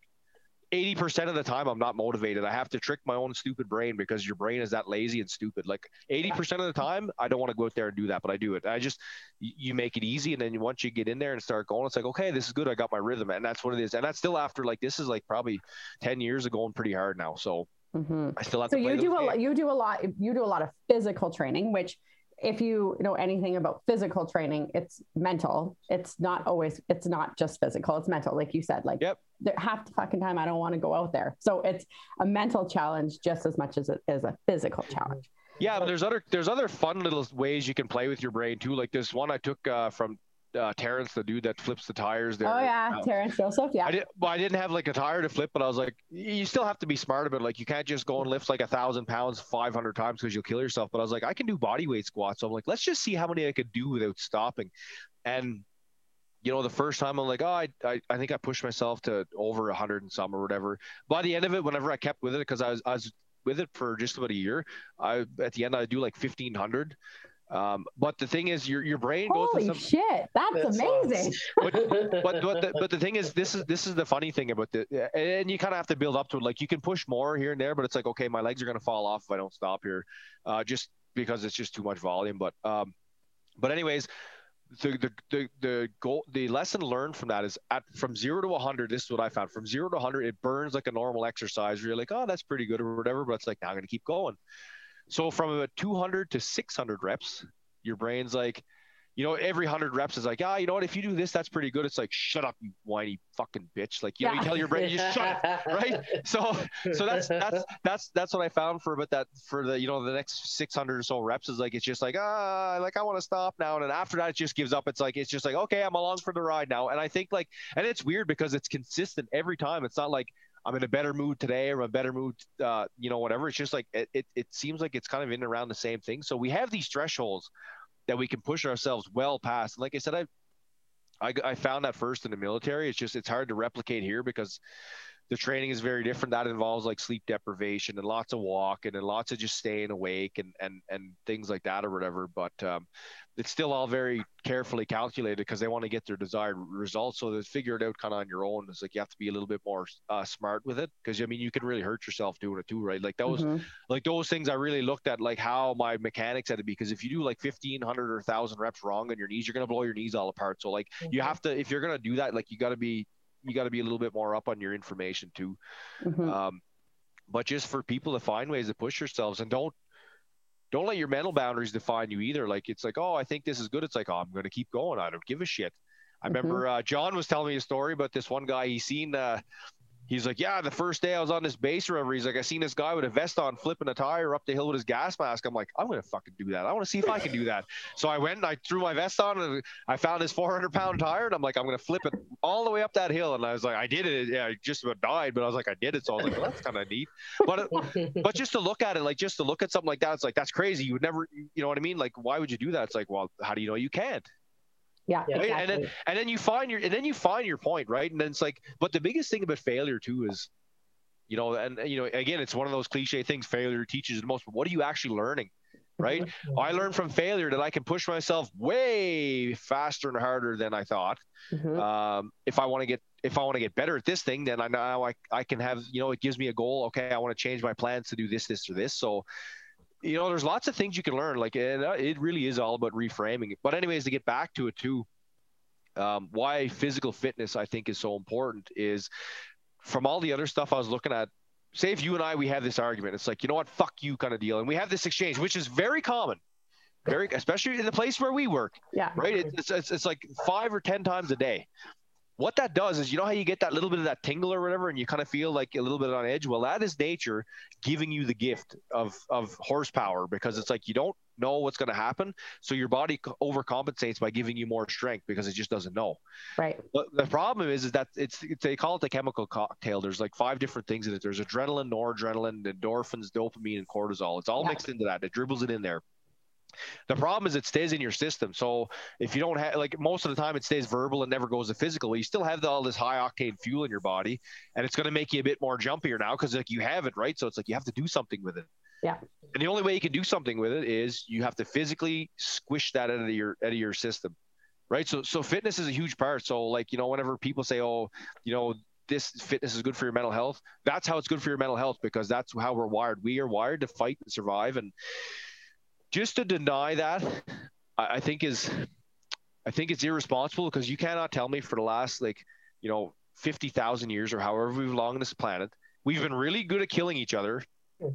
80% of the time I'm not motivated. I have to trick my own stupid brain because your brain is that lazy and stupid. Like 80% of the time, I don't want to go out there and do that, but I do it. I just, you make it easy. And then once you get in there and start going, it's like, okay, this is good. I got my rhythm. And that's what it is. And that's still after like, this is like probably 10 years ago and pretty hard now. So mm-hmm. I still have so to you do a lot, you do a lot, you do a lot of physical training, which if you know anything about physical training, it's mental. It's not always, it's not just physical, it's mental. Like you said, like yep. Half the fucking time I don't want to go out there. So it's a mental challenge just as much as it is a physical challenge. Yeah, but there's other there's other fun little ways you can play with your brain too. Like this one I took uh, from uh, Terrence, the dude that flips the tires there. Oh yeah, uh, Terrence Joseph. Yeah. I did, well, I didn't have like a tire to flip, but I was like, you still have to be smart about it. Like you can't just go and lift like a thousand pounds 500 times because you'll kill yourself. But I was like, I can do body weight squats. So I'm like, let's just see how many I could do without stopping. And you know, the first time I'm like, oh, I, I, I think I pushed myself to over hundred and some or whatever. By the end of it, whenever I kept with it, because I was, I was with it for just about a year, I at the end I do like 1500 um, but the thing is, your your brain goes. Holy some, shit, that's, that's amazing. but, but, but, the, but the thing is, this is this is the funny thing about the, and you kind of have to build up to it. Like you can push more here and there, but it's like, okay, my legs are gonna fall off if I don't stop here, uh, just because it's just too much volume. But um, but anyways, the, the the the goal the lesson learned from that is at from zero to 100 this is what i found from zero to 100 it burns like a normal exercise where you're like oh that's pretty good or whatever but it's like now i'm going to keep going. So from about 200 to 600 reps, your brain's like, you know, every hundred reps is like, ah, you know what? If you do this, that's pretty good. It's like, shut up, you whiny fucking bitch. Like, you know, you tell your brain, you shut up, right? So, so that's that's that's that's what I found for about that for the you know the next six hundred or so reps is like it's just like ah, like I want to stop now, and then after that it just gives up. It's like it's just like okay, I'm along for the ride now, and I think like, and it's weird because it's consistent every time. It's not like I'm in a better mood today or a better mood, uh, you know, whatever. It's just like it, it, it seems like it's kind of in and around the same thing. So we have these thresholds that we can push ourselves well past. Like I said, I, I, I found that first in the military. It's just it's hard to replicate here because the training is very different. That involves like sleep deprivation and lots of walking and lots of just staying awake and and and things like that or whatever. But um, it's still all very carefully calculated because they want to get their desired results. So they figure it out kind of on your own. It's like you have to be a little bit more uh, smart with it because I mean you can really hurt yourself doing it too, right? Like those, mm-hmm. like those things I really looked at, like how my mechanics had to be. Because if you do like fifteen hundred or thousand reps wrong on your knees, you're gonna blow your knees all apart. So like mm-hmm. you have to, if you're gonna do that, like you got to be, you got to be a little bit more up on your information too. Mm-hmm. Um, but just for people to find ways to push yourselves and don't don't let your mental boundaries define you either. Like it's like, oh, I think this is good. It's like, oh, I'm going to keep going. I don't give a shit. I mm-hmm. remember uh, John was telling me a story about this one guy. He seen uh, he's like, yeah, the first day I was on this base or whatever, he's like, I seen this guy with a vest on flipping a tire up the hill with his gas mask. I'm like, I'm gonna fucking do that. I want to see if I can do that. So I went and I threw my vest on and I found his 400 pound tire and I'm like, I'm gonna flip it all the way up that hill. And I was like, I did it. Yeah, I just about died, but I was like, I did it. So I was like, well, that's kind of neat. But uh, but just to look at it, like just to look at something like that, it's like that's crazy. You would never, you know what I mean? Like, why would you do that? It's like, well, how do you know you can't? Yeah. Right? Exactly. And then and then you find your and then you find your point, right? And then it's like, but the biggest thing about failure too is you know, and you know, again, it's one of those cliche things. Failure teaches the most. But what are you actually learning? Right. Mm-hmm. I learned from failure that I can push myself way faster and harder than I thought. Mm-hmm. Um, if I want to get if I want to get better at this thing, then I know I, I can have, you know, it gives me a goal. Okay, I want to change my plans to do this, this, or this. So, you know, there's lots of things you can learn. Like, it, it really is all about reframing. It. But, anyways, to get back to it too, um, why physical fitness I think is so important is from all the other stuff I was looking at. Say if you and I we have this argument, it's like you know what, fuck you kind of deal, and we have this exchange, which is very common, very especially in the place where we work. Yeah. Right. It's it's, it's like five or ten times a day what that does is you know how you get that little bit of that tingle or whatever and you kind of feel like a little bit on edge? Well that is nature giving you the gift of of horsepower because it's like you don't know what's going to happen so your body overcompensates by giving you more strength because it just doesn't know. Right. But the problem is is that it's, it's they call it the chemical cocktail. There's like five different things in it. There's adrenaline noradrenaline endorphins dopamine and cortisol. It's all yeah. mixed into that. It dribbles it in there the problem is it stays in your system. So if you don't have like most of the time it stays verbal and never goes to physical. You still have the, all this high octane fuel in your body, and it's going to make you a bit more jumpier now because like you have it right. So it's like you have to do something with it. Yeah. And the only way you can do something with it is you have to physically squish that out of your out of your system, right? So so fitness is a huge part. So like you know whenever people say oh you know this fitness is good for your mental health, that's how it's good for your mental health because that's how we're wired. We are wired to fight and survive and just to deny that, I, I think is, I think it's irresponsible because you cannot tell me for the last like, you know, fifty thousand years or however we've long on this planet, we've been really good at killing each other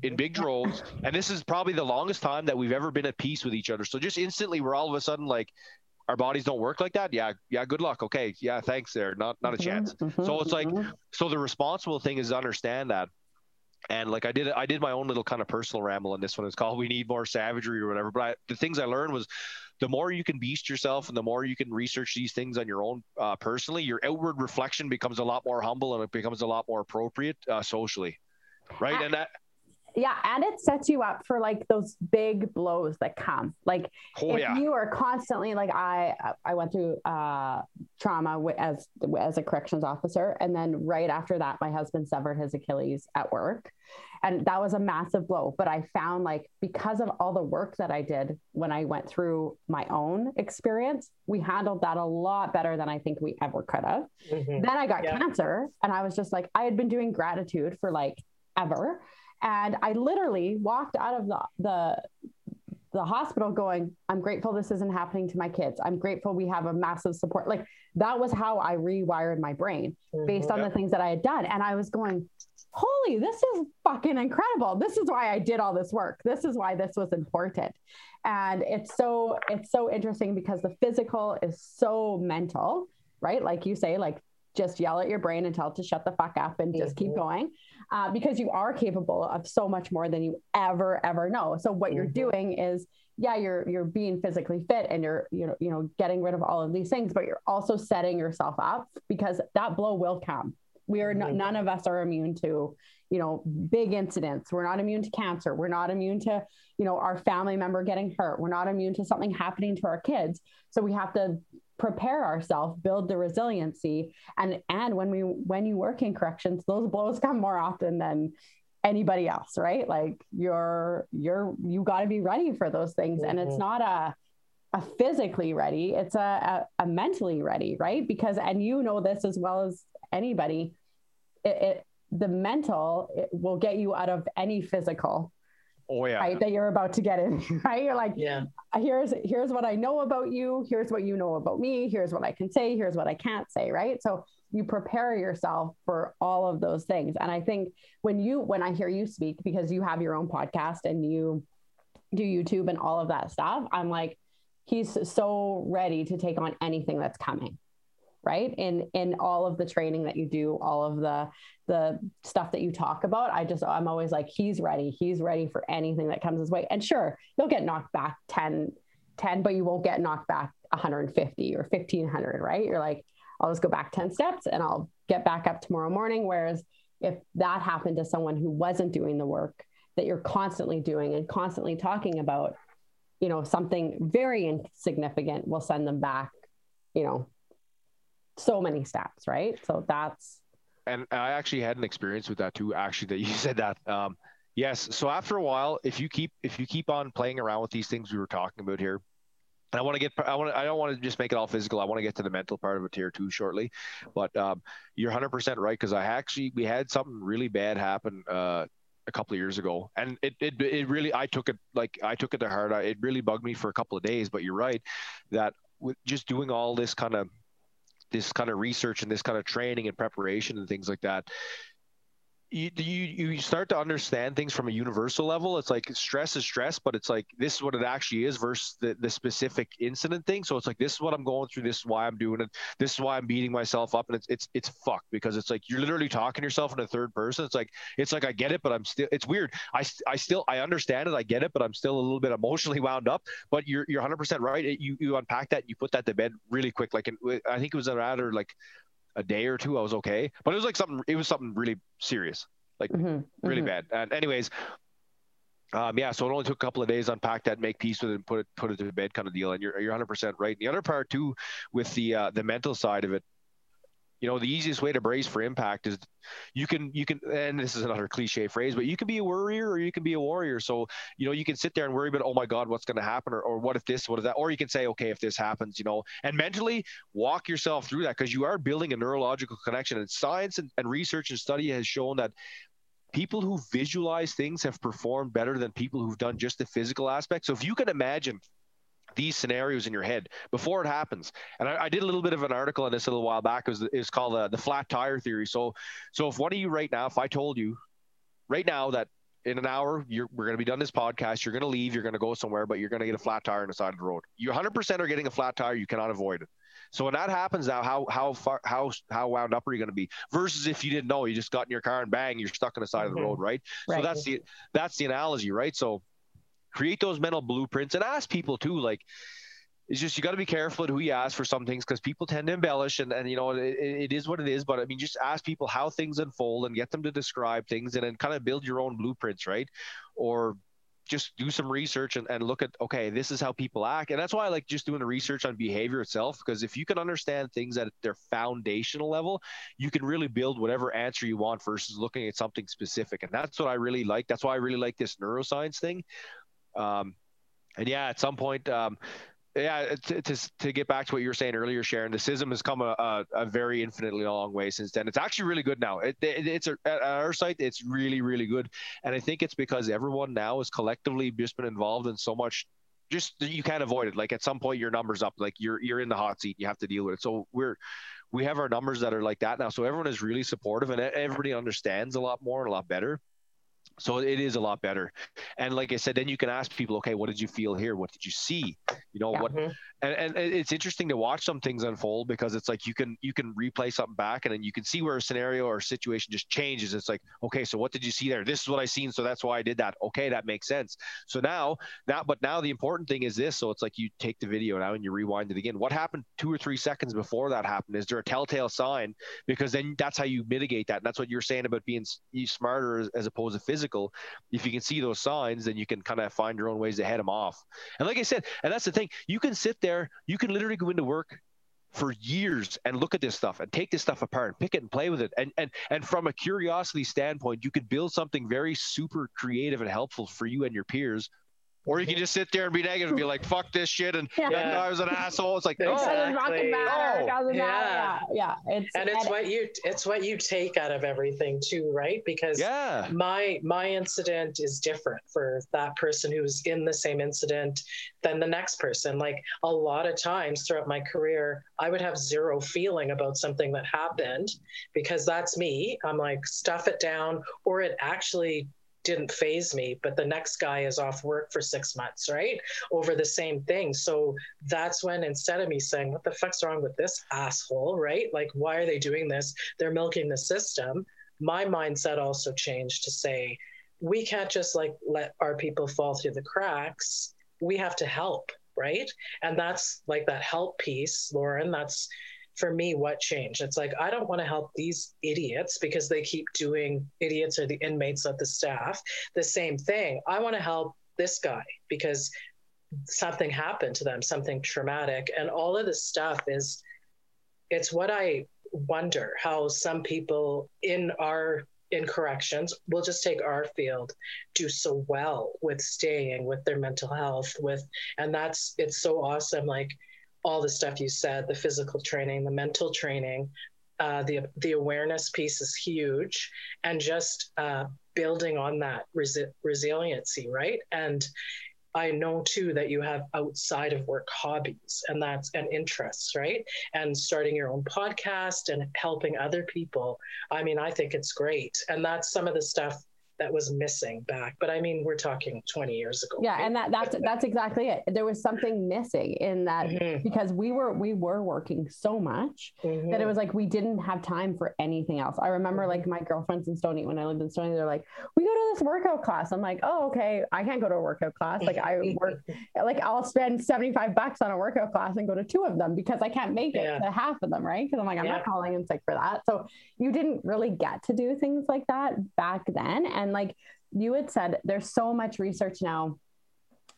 in big droves, and this is probably the longest time that we've ever been at peace with each other. So just instantly, we're all of a sudden like, our bodies don't work like that? Yeah yeah good luck. Okay yeah thanks there. Not not a mm-hmm, chance. mm-hmm, so it's like mm-hmm. so the responsible thing is to understand that and like I did, I did my own little kind of personal ramble on this one. It's called "We Need More Savagery" or whatever. But I, the things I learned was, the more you can beast yourself, and the more you can research these things on your own uh, personally, your outward reflection becomes a lot more humble, and it becomes a lot more appropriate uh, socially, right? And that yeah and it sets you up for like those big blows that come like oh, if yeah. you are constantly like i i went through uh trauma as as a corrections officer and then right after that my husband severed his achilles at work and that was a massive blow but i found like because of all the work that i did when i went through my own experience we handled that a lot better than i think we ever could have mm-hmm. then i got yeah. cancer and i was just like i had been doing gratitude for like ever and I literally walked out of the, the, the hospital going, I'm grateful this isn't happening to my kids. I'm grateful we have a massive support. Like that was how I rewired my brain mm-hmm. based on the things that I had done. And I was going, holy, this is fucking incredible. This is why I did all this work. This is why this was important. And it's so, it's so interesting because the physical is so mental, right? Like you say, like just yell at your brain and tell it to shut the fuck up and just mm-hmm. keep going uh, because you are capable of so much more than you ever ever know. So what mm-hmm. you're doing is yeah you're you're being physically fit and you're you know you know getting rid of all of these things but you're also setting yourself up because that blow will come. We are mm-hmm. none of us are immune to you know big incidents. We're not immune to cancer. We're not immune to you know our family member getting hurt. We're not immune to something happening to our kids. So we have to prepare ourselves build the resiliency and and when we when you work in corrections those blows come more often than anybody else right like you're you're you got to be ready for those things mm-hmm. and it's mm-hmm. not a a physically ready it's a, a, a mentally ready right because and you know this as well as anybody it, it the mental will get you out of any physical oh yeah. right that you're about to get in right? You're like yeah. here's here's what i know about you here's what you know about me here's what i can say here's what i can't say right? So you prepare yourself for all of those things. And i think when you when i hear you speak because you have your own podcast and you do youtube and all of that stuff i'm like he's so ready to take on anything that's coming right? In in all of the training that you do all of the the stuff that you talk about i just i'm always like he's ready. He's ready for anything that comes his way. And sure you'll get knocked back 10 10 but you won't get knocked back 150 or 1500 right? You're like i'll just go back 10 steps and i'll get back up tomorrow morning. Whereas if that happened to someone who wasn't doing the work that you're constantly doing and constantly talking about you know something very insignificant will send them back you know so many steps, right? So that's and I actually had an experience with that too. Actually, that you said that. Um, yes. So after a while, if you keep if you keep on playing around with these things we were talking about here, and I want to get I want I don't want to just make it all physical. I want to get to the mental part of it here too shortly. But um, you're 100% right because I actually we had something really bad happen uh, a couple of years ago, and it, it it really I took it like I took it to heart. I, it really bugged me for a couple of days. But you're right that with just doing all this kind of this kind of research and this kind of training and preparation and things like that you, you you start to understand things from a universal level. It's like stress is stress, but it's like this is what it actually is versus the, the specific incident thing. So it's like this is what I'm going through. This is why I'm doing it. This is why I'm beating myself up, and it's it's it's fucked because it's like you're literally talking to yourself in a third person. It's like it's like I get it, but I'm still. It's weird. I I still I understand it. I get it, but I'm still a little bit emotionally wound up. But you're you're 100 percent right. It, you you unpack that. And you put that to bed really quick. Like I think it was a rather like a day or two, I was okay. But it was like something. It was something really serious, like mm-hmm, really mm-hmm. bad. And anyways, um, yeah. So it only took a couple of days to unpack that, make peace with it, and put it put it to bed, kind of deal. And you're you're 100 percent right. And the other part too, with the uh, the mental side of it, you know the easiest way to brace for impact is you can you can and this is another cliche phrase but you can be a worrier or you can be a warrior. So you know you can sit there and worry about oh my god what's going to happen or, or what if this what if that or you can say okay if this happens you know and mentally walk yourself through that because you are building a neurological connection and science and, and research and study has shown that people who visualize things have performed better than people who've done just the physical aspect. So if you can imagine these scenarios in your head before it happens. And I, I, did a little bit of an article on this a little while back. It was it's called uh, the flat tire theory. So so if one of you right now, if I told you right now that in an hour you're, we're going to be done this podcast, you're going to leave, you're going to go somewhere, but you're going to get a flat tire on the side of the road. You 100% are getting a flat tire. You cannot avoid it. So when that happens now, how how far how how wound up are you going to be? Versus if you didn't know, you just got in your car and bang, you're stuck on the side mm-hmm. of the mm-hmm. road, right? right? So that's the that's the analogy, right? So create those mental blueprints and ask people too like it's just you got to be careful at who you ask for some things because people tend to embellish and, and you know it, it is what it is but i mean just ask people how things unfold and get them to describe things and then kind of build your own blueprints right? Or just do some research and, and look at okay this is how people act. And that's why i like just doing the research on behavior itself because if you can understand things at their foundational level you can really build whatever answer you want versus looking at something specific. And that's what i really like. That's why i really like this neuroscience thing um, and yeah, at some point, um, yeah, to, to, to, get back to what you were saying earlier, Sharon, the CISM has come a, a, a, very infinitely long way since then. It's actually really good now. It, it, it's a, at our site, it's really, really good. And I think it's because everyone now has collectively just been involved in so much. Just you can't avoid it. Like at some point, your numbers up. Like you're you're in the hot seat. You have to deal with it. So we're we have our numbers that are like that now. So everyone is really supportive, and everybody understands a lot more and a lot better. So it is a lot better. And like I said, then you can ask people, okay, what did you feel here? What did you see? You know, yeah. what mm-hmm and, and it's interesting to watch some things unfold because it's like you can you can replay something back and then you can see where a scenario or a situation just changes. It's like okay so what did you see there? This is what i seen so that's why i did that. Okay that makes sense. So now that but now the important thing is this. So it's like you take the video now and you rewind it again. What happened two or three seconds before that happened? Is there a telltale sign? Because then that's how you mitigate that. And that's what you're saying about being smarter as, as opposed to physical. If you can see those signs then you can kind of find your own ways to head them off. And like i said and that's the thing. You can sit there there, you can literally go into work for years and look at this stuff and take this stuff apart and pick it and play with it. And and and from a curiosity standpoint you could build something very super creative and helpful for you and your peers or you can just sit there and be negative and be like, fuck this shit. And yeah. that guy was an asshole. It's like, no, exactly. Oh. matter. Oh. yeah. yeah. It's, and it's what you, it's what you take out of everything too, right? Because yeah. my, my incident is different for that person who's in the same incident than the next person. Like a lot of times throughout my career, I would have zero feeling about something that happened because that's me. I'm like, stuff it down, or it actually didn't phase me, but the next guy is off work for six months, right? Over the same thing. So that's when instead of me saying, What the fuck's wrong with this asshole, right? Like, why are they doing this? They're milking the system. My mindset also changed to say, we can't just like let our people fall through the cracks. We have to help, right? And that's like that help piece, Lauren. That's for me what changed. It's like i don't want to help these idiots because they keep doing idiots or the inmates of the staff. The same thing i want to help this guy because something happened to them something traumatic and all of this stuff is it's what i wonder how some people in our in corrections we'll just take our field do so well with staying with their mental health with and that's it's so awesome like all the stuff you said the physical training the mental training uh, the the awareness piece is huge and just uh, building on that resi- resiliency right and I know too that you have outside of work hobbies and that's and interests, right? And starting your own podcast and helping other people. I mean, I think it's great. And that's some of the stuff that was missing back. But I mean, we're talking 20 years ago. Yeah, right? and that that's that's exactly it. There was something missing in that mm-hmm. because we were we were working so much mm-hmm. that it mm-hmm. was like we didn't have time for anything else. I remember like mm-hmm. my girlfriends in Stony when I lived in Stony, they're like, "We go to this workout class." I'm like, "Oh, okay. I can't go to a workout class. Like I work like I'll spend 75 bucks on a workout class and go to two of them because I can't make it yeah. to half of them, right? Because I'm like, I'm yeah. not calling in sick for that. So you didn't really get to do things like that back then. And and like you had said there's so much research now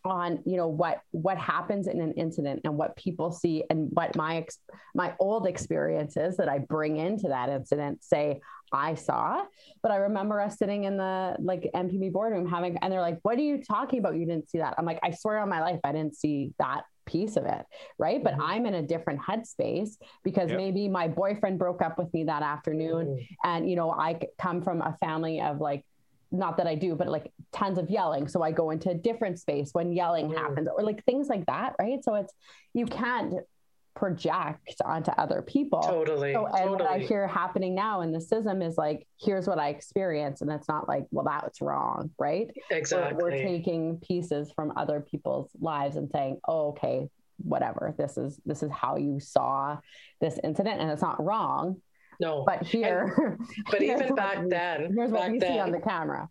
on you know what what happens in an incident and what people see and what my ex- my old experiences that I bring into that incident say I saw but I remember us sitting in the like MPB boardroom having and they're like what are you talking about you didn't see that I'm like I swear on my life I didn't see that piece of it right but mm-hmm. i'm in a different headspace because yep. maybe my boyfriend broke up with me that afternoon mm-hmm. and you know i come from a family of like not that I do, but like tons of yelling. So I go into a different space when yelling mm. happens or like things like that. Right. So it's, you can't project onto other people. Totally. So, and totally. what I hear happening now in the CISM is like, here's what I experience. And it's not like, well, that's wrong. Right. Exactly. We're, we're taking pieces from other people's lives and saying, oh, okay, whatever. This is, this is how you saw this incident and it's not wrong no. But here, and, but even back then, here's what back we then, see on the camera.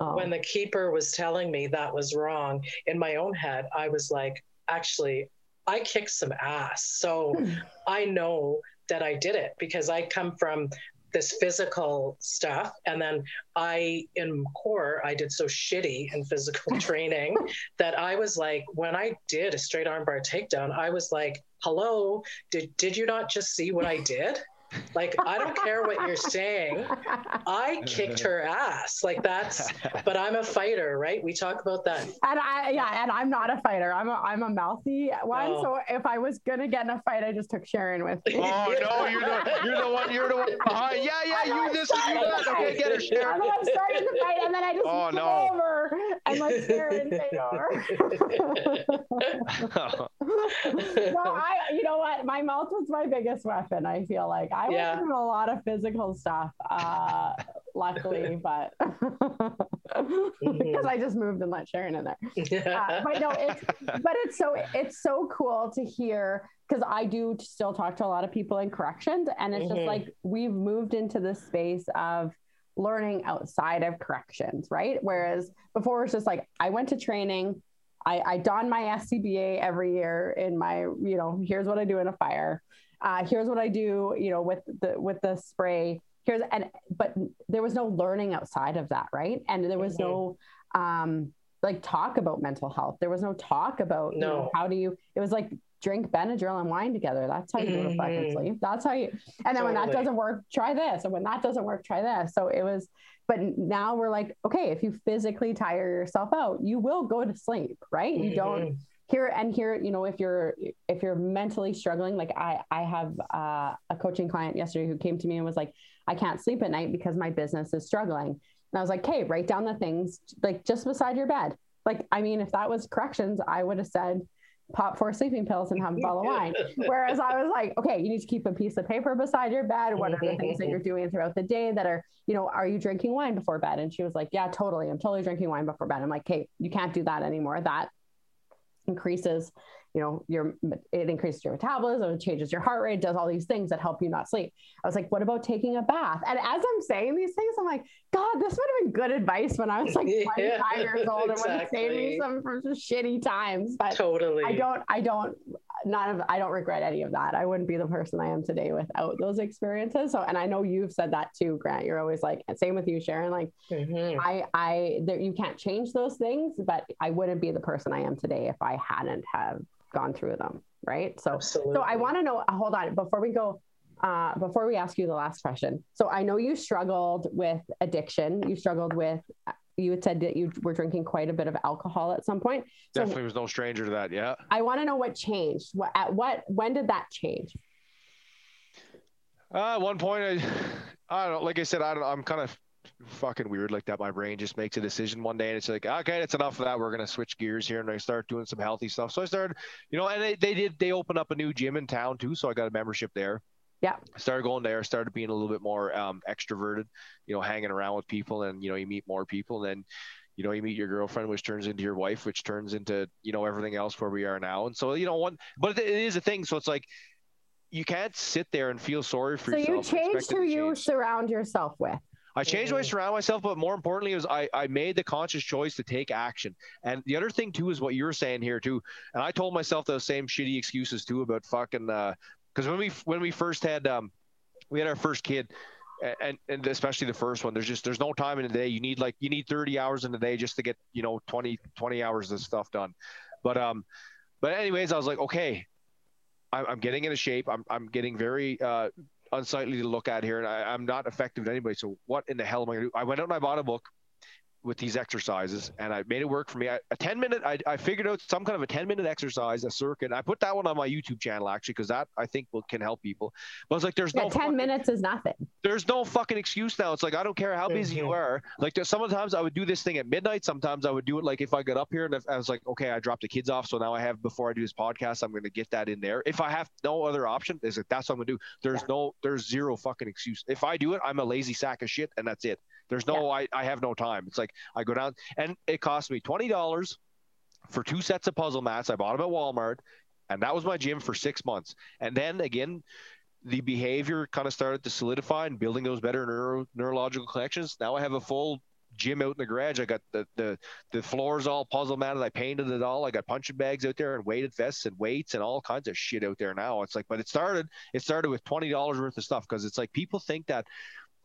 Oh. When the keeper was telling me that was wrong, in my own head, I was like, actually, I kicked some ass. So. I know that I did it because I come from this physical stuff. And then I, in core, I did so shitty in physical training that I was like, when I did a straight armbar takedown, I was like, hello, did, did you not just see what I did? Like, I don't care what you're saying. I kicked her ass. Like that's, but I'm a fighter, right? We talk about that. And I, yeah, and I'm not a fighter. I'm a, I'm a mouthy one. Oh. So if I was gonna get in a fight, I just took Sharon with me. Oh no, you're the, you're the one, you're the one behind. Yeah, yeah, you this, you that. Okay, get her, Sharon. I'm the one starting the fight, and then I just oh, no. over and let Sharon take over. well, I, you know what? My mouth was my biggest weapon. I feel like I yeah. was a lot of physical stuff, uh, luckily, but mm-hmm. because I just moved and let Sharon in there. Uh, but no, it's but it's so it's so cool to hear because I do still talk to a lot of people in corrections, and it's mm-hmm. just like we've moved into this space of learning outside of corrections, right? Whereas before it's just like I went to training. I, I don my SCBA every year in my, you know, here's what I do in a fire uh, here's what I do, you know, with the with the spray. Here's and but there was no learning outside of that, right? And there was no um like talk about mental health. There was no talk about no. You know, how do you it was like drink Benadryl and wine together. That's how you go to fucking mm-hmm. sleep. That's how you and then totally. when that doesn't work, try this. And when that doesn't work, try this. So it was but now we're like, okay, if you physically tire yourself out, you will go to sleep, right? You don't mm-hmm here and here you know if you're if you're mentally struggling like i i have uh, a coaching client yesterday who came to me and was like i can't sleep at night because my business is struggling. And i was like hey write down the things like just beside your bed. Like i mean if that was corrections i would have said pop four sleeping pills and have a bottle of wine. Whereas i was like okay you need to keep a piece of paper beside your bed. What are the things that you're doing throughout the day that are you know are you drinking wine before bed? And she was like yeah totally. I'm totally drinking wine before bed. I'm like okay you can't do that anymore. That increases you know your it increases your metabolism it changes your heart rate does all these things that help you not sleep. I was like what about taking a bath? And as i'm saying these things i'm like god this would have been good advice when i was like 25 yeah, years old. Exactly. and would have saved me some from some shitty times but totally. I don't i don't none of I don't regret any of that. I wouldn't be the person I am today without those experiences. So and I know you've said that too, Grant. You're always like same with you, Sharon. Like mm-hmm. I I there you can't change those things, but I wouldn't be the person I am today if I hadn't have gone through them. Right. So Absolutely. so I want to know hold on before we go uh, before we ask you the last question, so I know you struggled with addiction. You struggled with. You had said that you were drinking quite a bit of alcohol at some point. So Definitely was no stranger to that. Yeah. I want to know what changed. What at what? When did that change? Uh, at one point, I, I don't know. Like I said, I don't. I'm kind of fucking weird like that. My brain just makes a decision one day and it's like, okay, that's enough of that. We're gonna switch gears here and I start doing some healthy stuff. So I started, you know, and they, they did they opened up a new gym in town too, so I got a membership there. Yeah. I started going there, started being a little bit more um, extroverted, you know, hanging around with people and you know, you meet more people and then you know, you meet your girlfriend, which turns into your wife, which turns into, you know, everything else where we are now. And so, you know, one, but it is a thing. So it's like, you can't sit there and feel sorry for so yourself. So you changed who you surround yourself with. I changed who I surround myself, but more importantly, was I, I made the conscious choice to take action. And the other thing too is what you were saying here too. And I told myself those same shitty excuses too about fucking because when we when we first had um we had our first kid, and and especially the first one, there's just there's no time in the day. You need like you need 30 hours in the day just to get you know 20 20 hours of stuff done. But um, but anyways, I was like, okay, I'm getting into shape. I'm, I'm getting very uh, unsightly to look at here, and I, am not effective to anybody. So what in the hell am I to do? I went out and I bought a book with these exercises and I made it work for me. I, a 10 minute, I, I figured out some kind of a 10 minute exercise, a circuit. I put that one on my YouTube channel actually, because that I think will, can help people. But it's like, there's yeah, no 10 fucking, minutes is nothing. There's no fucking excuse now. It's like, I don't care how busy mm-hmm. you are. Like sometimes I would do this thing at midnight. Sometimes I would do it like if I got up here and if I was like, okay, I dropped the kids off. So now I have, before I do this podcast, I'm going to get that in there. If I have no other option, is like, that's what I'm going to do. There's yeah. no, there's zero fucking excuse. If I do it, I'm a lazy sack of shit and that's it. There's no, yeah. I, I have no time. It's like I go down and it cost me $20 for two sets of puzzle mats. I bought them at Walmart and that was my gym for six months. And then again, the behavior kind of started to solidify and building those better neuro, neurological connections. Now I have a full gym out in the garage. I got the the the floors all puzzle matted. I painted it all. I got punching bags out there and weighted vests and weights and all kinds of shit out there now. It's like, but it started it started with twenty dollars worth of stuff because it's like people think that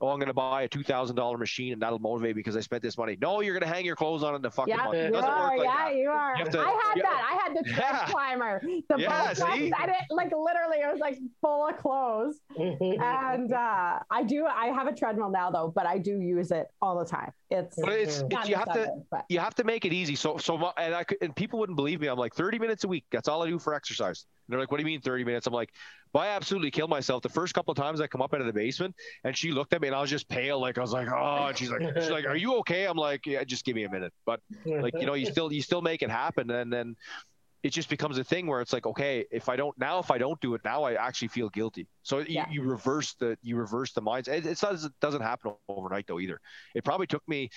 oh, I'm going to buy a two thousand dollar machine and that'll motivate me because I spent this money. No, you're going to hang your clothes on in the fucking yeah, month. You are, like yeah, that. you are. You to, I had yeah. that. I had the yeah. climber. The yeah, see? I didn't like literally, it was like full of clothes. and uh, I do. I have a treadmill now though, but I do use it all the time. It's, but it's, it's you have to but. you have to make it easy. So so and I could, and people wouldn't believe me. I'm like 30 minutes a week. That's all I do for exercise. And they're like, "What do you mean 30 minutes?" I'm like, "Well, I absolutely kill myself the first couple of times I come up out of the basement." And she looked at me, and I was just pale, like I was like, "Oh," and she's like, "She's like, are you okay?" I'm like, "Yeah, just give me a minute." But like you know, you still you still make it happen, and then it just becomes a thing where it's like, okay, if I don't now, if I don't do it now, I actually feel guilty. So yeah. you, you, reverse the you reverse the minds. It, it, doesn't it doesn't happen overnight though either. It probably took me,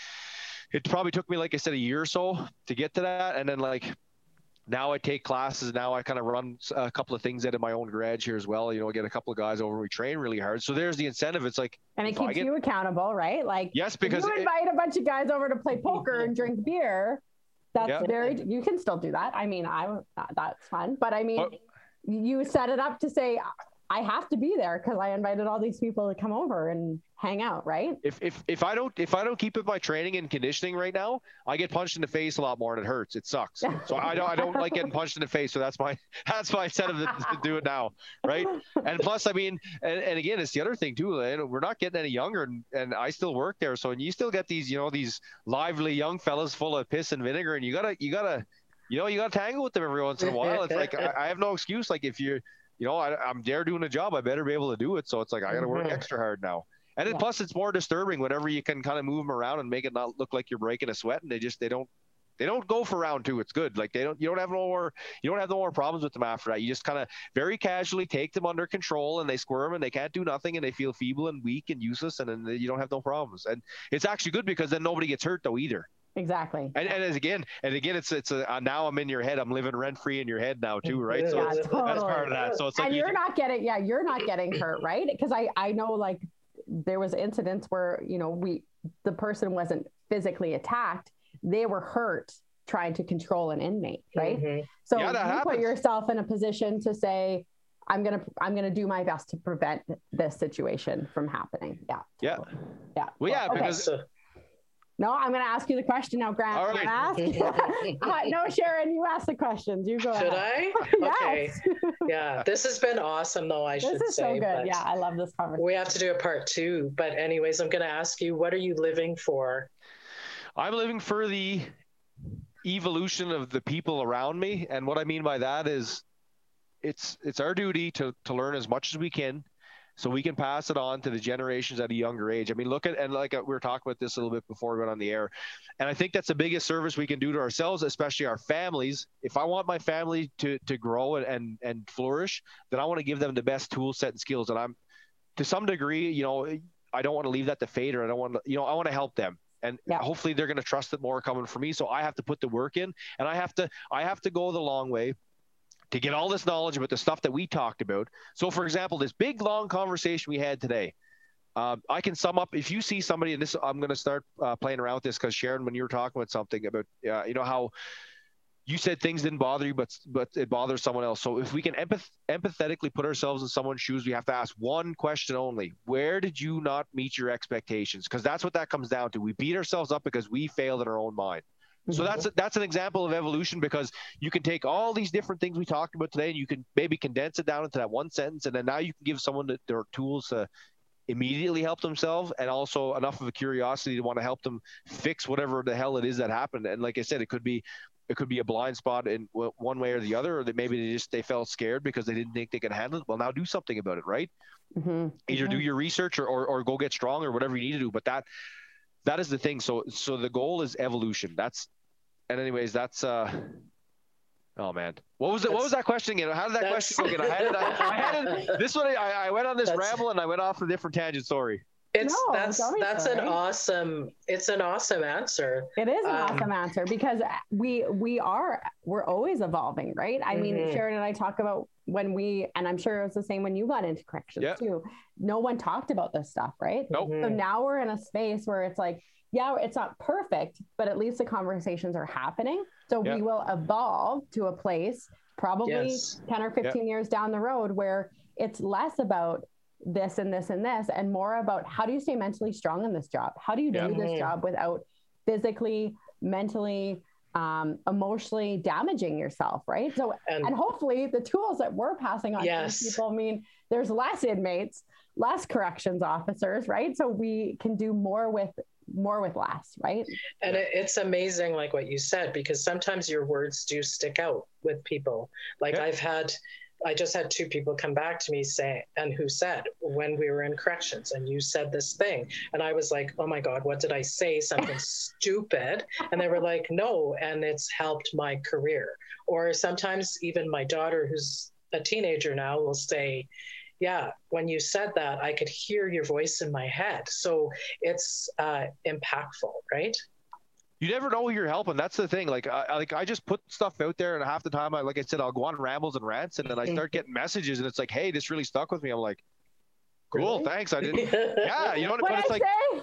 it probably took me like I said a year or so to get to that, and then like now I take classes. Now I kind of run a couple of things out of my own garage here as well. You know, I get a couple of guys over. We train really hard. So there's the incentive. It's like, and it keeps get, you accountable, right? Like, yes, because you invite it, a bunch of guys over to play poker and drink beer. That's yeah. very. You can still do that. I mean, I that's fun, but I mean, you set it up to say I have to be there because I invited all these people to come over and hang out, right? If if if I don't if I don't keep up my training and conditioning right now, I get punched in the face a lot more and it hurts. It sucks. So I don't I don't like getting punched in the face. So that's my that's my incentive to, to do it now, right? And plus, I mean, and, and again, it's the other thing too. We're not getting any younger, and, and I still work there. So and you still get these you know these lively young fellas full of piss and vinegar, and you gotta you gotta you know you gotta tangle with them every once in a while. It's like I, I have no excuse. Like if you're you know, I, am there doing a job. I better be able to do it. So it's like I got to work mm-hmm. extra hard now. And yeah. plus, it's more disturbing whenever you can kind of move them around and make it not look like you're breaking a sweat. And they just they don't they don't go for round two. It's good. Like they don't you don't have no more you don't have no more problems with them after that. You just kind of very casually take them under control and they squirm and they can't do nothing and they feel feeble and weak and useless and then you don't have no problems. And it's actually good because then nobody gets hurt though either. Exactly. And, and as again, and again, it's it's a, uh, now I'm in your head. I'm living rent free in your head now too, right? So yeah, totally. that's part of that. So it's like and you're you, not getting, yeah, you're not getting hurt, right? Because I I know like there was incidents where you know we the person wasn't physically attacked, they were hurt trying to control an inmate, right? Mm-hmm. So yeah, you happens. put yourself in a position to say, I'm gonna I'm gonna do my best to prevent this situation from happening. Yeah. Yeah. Yeah. Well, yeah, because. Okay No, I'm going to ask you the question now, Grant. All right. Ask. uh, no, Sharon, you ask the questions. You go Should ahead. I? Okay. yeah, this has been awesome, though. I this should is say. so good. but Yeah, I love this conversation. We have to do a part two. But anyways, I'm going to ask you, what are you living for? I'm living for the evolution of the people around me, and what I mean by that is, it's it's our duty to to learn as much as we can, so we can pass it on to the generations at a younger age. I mean, look at and like uh, we were talking about this a little bit before we went on the air, and I think that's the biggest service we can do to ourselves, especially our families. If I want my family to to grow and and, and flourish, then I want to give them the best tool set and skills. And I'm to some degree, you know, I don't want to leave that to fate, or I don't want to, you know, I want to help them and Yeah. hopefully they're going to trust it more coming from me so i have to put the work in and i have to i have to go the long way to get all this knowledge about the stuff that we talked about so for example this big long conversation we had today um, i can sum up if you see somebody and this i'm going to start uh, playing around with this because sharon when you were talking about something about uh, you know how you said things didn't bother you, but but it bothers someone else. So if we can empath- empathetically put ourselves in someone's shoes, we have to ask one question only: Where did you not meet your expectations? Because that's what that comes down to. We beat ourselves up because we failed in our own mind. So that's that's an example of evolution because you can take all these different things we talked about today and you can maybe condense it down into that one sentence, and then now you can give someone the, their tools to immediately help themselves and also enough of a curiosity to want to help them fix whatever the hell it is that happened. And like I said, it could be it could be a blind spot in one way or the other, or that maybe they just they felt scared because they didn't think they could handle it. Well, now do something about it, right? Mhm. Either do Mhm. your research or, or or go get strong or whatever you need to do. But that that is the thing. So so the goal is evolution. That's and anyways, that's uh oh man. What was it? What was that question again? How did that question go again? I had it. I, I had it. This one. I, I went on this ramble and I went off a different tangent. Sorry. It's No, that's that's an awesome. It's an awesome answer. It is an Um, awesome answer because we we are we're always evolving, right? I mean, Mhm. Sharon and I talk about when we, and I'm sure it was the same when you got into corrections Yeah. too. No one talked about this stuff, right? Nope. So Mhm. now we're in a space where it's like, yeah, it's not perfect, but at least the conversations are happening. So Yeah. we will evolve to a place probably Yes. 10 or 15 years down the road where it's less about this and this and this and more about how do you stay mentally strong in this job? How do you Yeah. do this Mhm. job without physically, mentally, um, emotionally damaging yourself, right? So, And, and hopefully the tools that we're passing on Yes. to these people mean there's less inmates, less corrections officers, right? So we can do more with more with less, right? and it, it's amazing, like what you said, because sometimes your words do stick out with people. Like Yeah. I've had, I just had two people come back to me say, and who said when we were in corrections, and you said this thing, and I was like, oh my god, what did I say? Something stupid, and they were like, no, and it's helped my career. Or sometimes even my daughter, who's a teenager now, will say. Yeah, when you said that, I could hear your voice in my head. So it's uh, impactful, right? You never know who you're helping. That's the thing. Like, I, I- like I just put stuff out there, and half the time, I like I said, I'll go on rambles and rants, and then I start getting messages, and it's like, hey, this really stuck with me. I'm like, cool, Really? thanks. I didn't. Yeah, you know what? What But I it's like, say?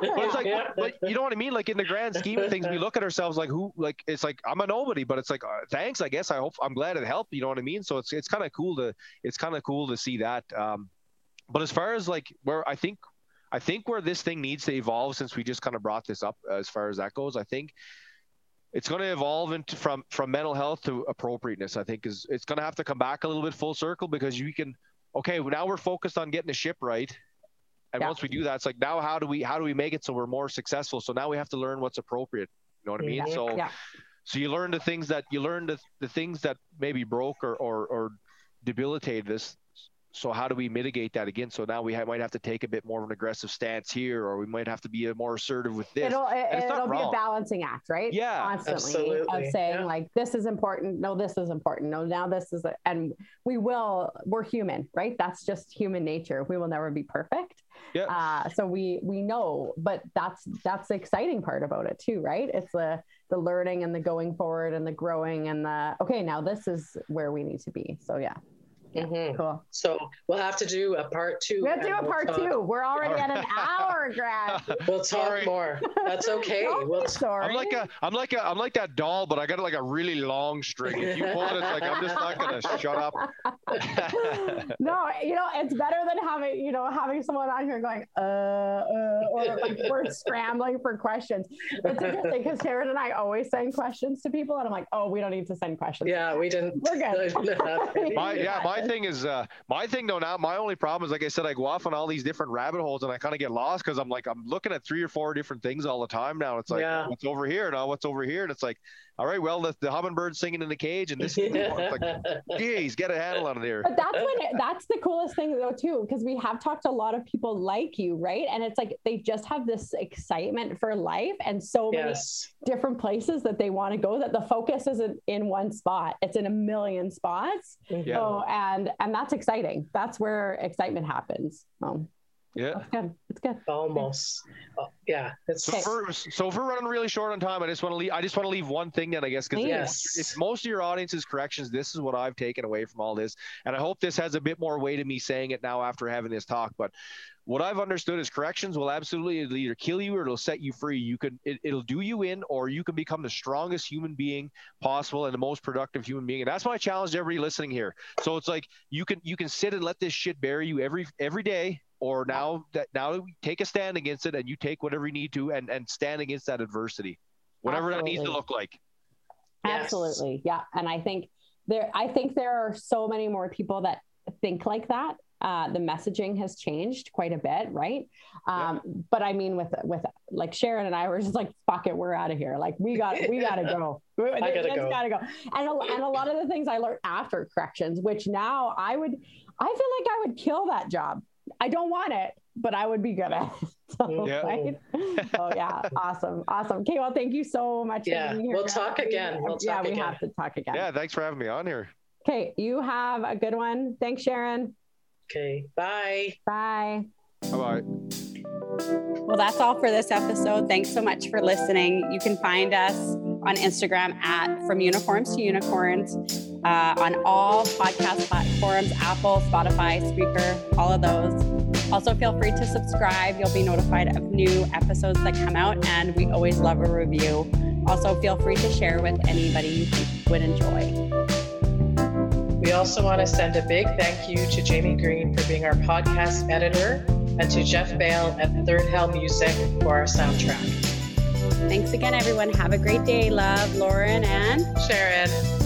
but it's like, Yeah. but you know what I mean? Like in the grand scheme of things, we look at ourselves like who, like it's like I'm a nobody, but it's like uh, thanks. I guess I hope I'm glad it helped. You know what I mean? So it's it's kind of cool to it's kind of cool to see that. Um, but as far as like where I think I think where this thing needs to evolve, since we just kind of brought this up as far as that goes, I think it's going to evolve into from from mental health to appropriateness. I think is it's going to have to come back a little bit full circle because you can. Okay, now we're focused on getting the ship right, and Yeah. once we do that, it's like now how do we how do we make it so we're more successful? So now we have to learn what's appropriate. You know what I mean? Mhm. So Yeah. so you learn the things that you learn the, the things that maybe broke or or, or debilitated us. So how do we mitigate that again? So now we ha- might have to take a bit more of an aggressive stance here, or we might have to be more assertive with this. It'll it, it's it'll be a balancing act, right? Yeah, constantly of saying Yeah. like this is important. No, this is important. No, now this is, a, and we will. We're human, right? That's just human nature. We will never be perfect. Yeah. Uh, so we we know, but that's that's the exciting part about it too, right? It's the the learning and the going forward and the growing and the okay. Now this is where we need to be. So yeah. Mm-hmm. Cool. So we'll have to do a part two. We'll do and a we'll part talk- two. We're already at an hour, Grant. We'll talk more. That's okay. Don't We'll be sorry. I'm like a, I'm like a, I'm like that doll, but I got like a really long string. If you pull it, it's like I'm just not gonna shut up. no, you know, it's better than having, you know, having someone on here going, uh, uh, or like we're scrambling for questions. It's interesting because Sharon and I always send questions to people, and I'm like, oh, we don't need to send questions. yeah, we didn't. We're good. I didn't have any. my yeah, my thing is uh my thing though now my only problem is like I said I go off on all these different rabbit holes and I kind of get lost because I'm like I'm looking at three or four different things all the time now. It's like Yeah. what's over here now, what's over here, and it's like all right, well the, the hummingbird singing in the cage and this is it's like geez, get a handle on it here. But that's when it, that's the coolest thing though too, because we have talked to a lot of people like you, right? And it's like they just have this excitement for life and so many different places that they want to go that the focus isn't in one spot; it's in a million spots. Mm-hmm. Yeah. So and and that's exciting. That's where excitement happens. Um, Yeah. that's good. It's good. Almost. Oh, yeah. It's So if, we're, so if we're running really short on time, I just want to leave. I just want to leave one thing then, I guess, because Yes. if most of your audience's corrections, this is what I've taken away from all this, and I hope this has a bit more weight of me saying it now after having this talk. But what I've understood is corrections will absolutely either kill you or it'll set you free. You can it, it'll do you in, or you can become the strongest human being possible and the most productive human being. And that's my challenge to everybody listening here. So it's like you can you can sit and let this shit bury you every every day. Or now that now you take a stand against it and you take whatever you need to and, and stand against that adversity, whatever that needs to look like. Yes. Absolutely. Yeah. And I think there I think there are so many more people that think like that. Uh, the messaging has changed quite a bit, right? Um, But I mean, with with like Sharon and I were just like, "Fuck it, we're out of here." Like we got we got to go. We, I gotta go. Gotta go. And a, and a lot of the things I learned after corrections, which now I would, I feel like I would kill that job. I don't want it, but I would be good at it. So, Yeah. right? Oh yeah, awesome, awesome. Okay, well, thank you so much. for Yeah, being here. we'll talk again. We'll yeah, talk we again. have to talk again. Yeah, thanks for having me on here. Okay, you have a good one. Thanks, Sharon. Okay. Bye. Bye. Bye bye. Well, that's all for this episode. Thanks so much for listening. You can find us on Instagram at From Uniforms to Unicorns uh, on all podcast platforms Apple, Spotify, Spreaker, all of those. Also, feel free to subscribe. You'll be notified of new episodes that come out, and we always love a review. Also, feel free to share with anybody you think would enjoy. We also want to send a big thank you to Jamie Green for being our podcast editor and to Jeff Bale at Third Hell Music for our soundtrack. Thanks again, everyone. Have a great day. Love, Lauren, and Sharon.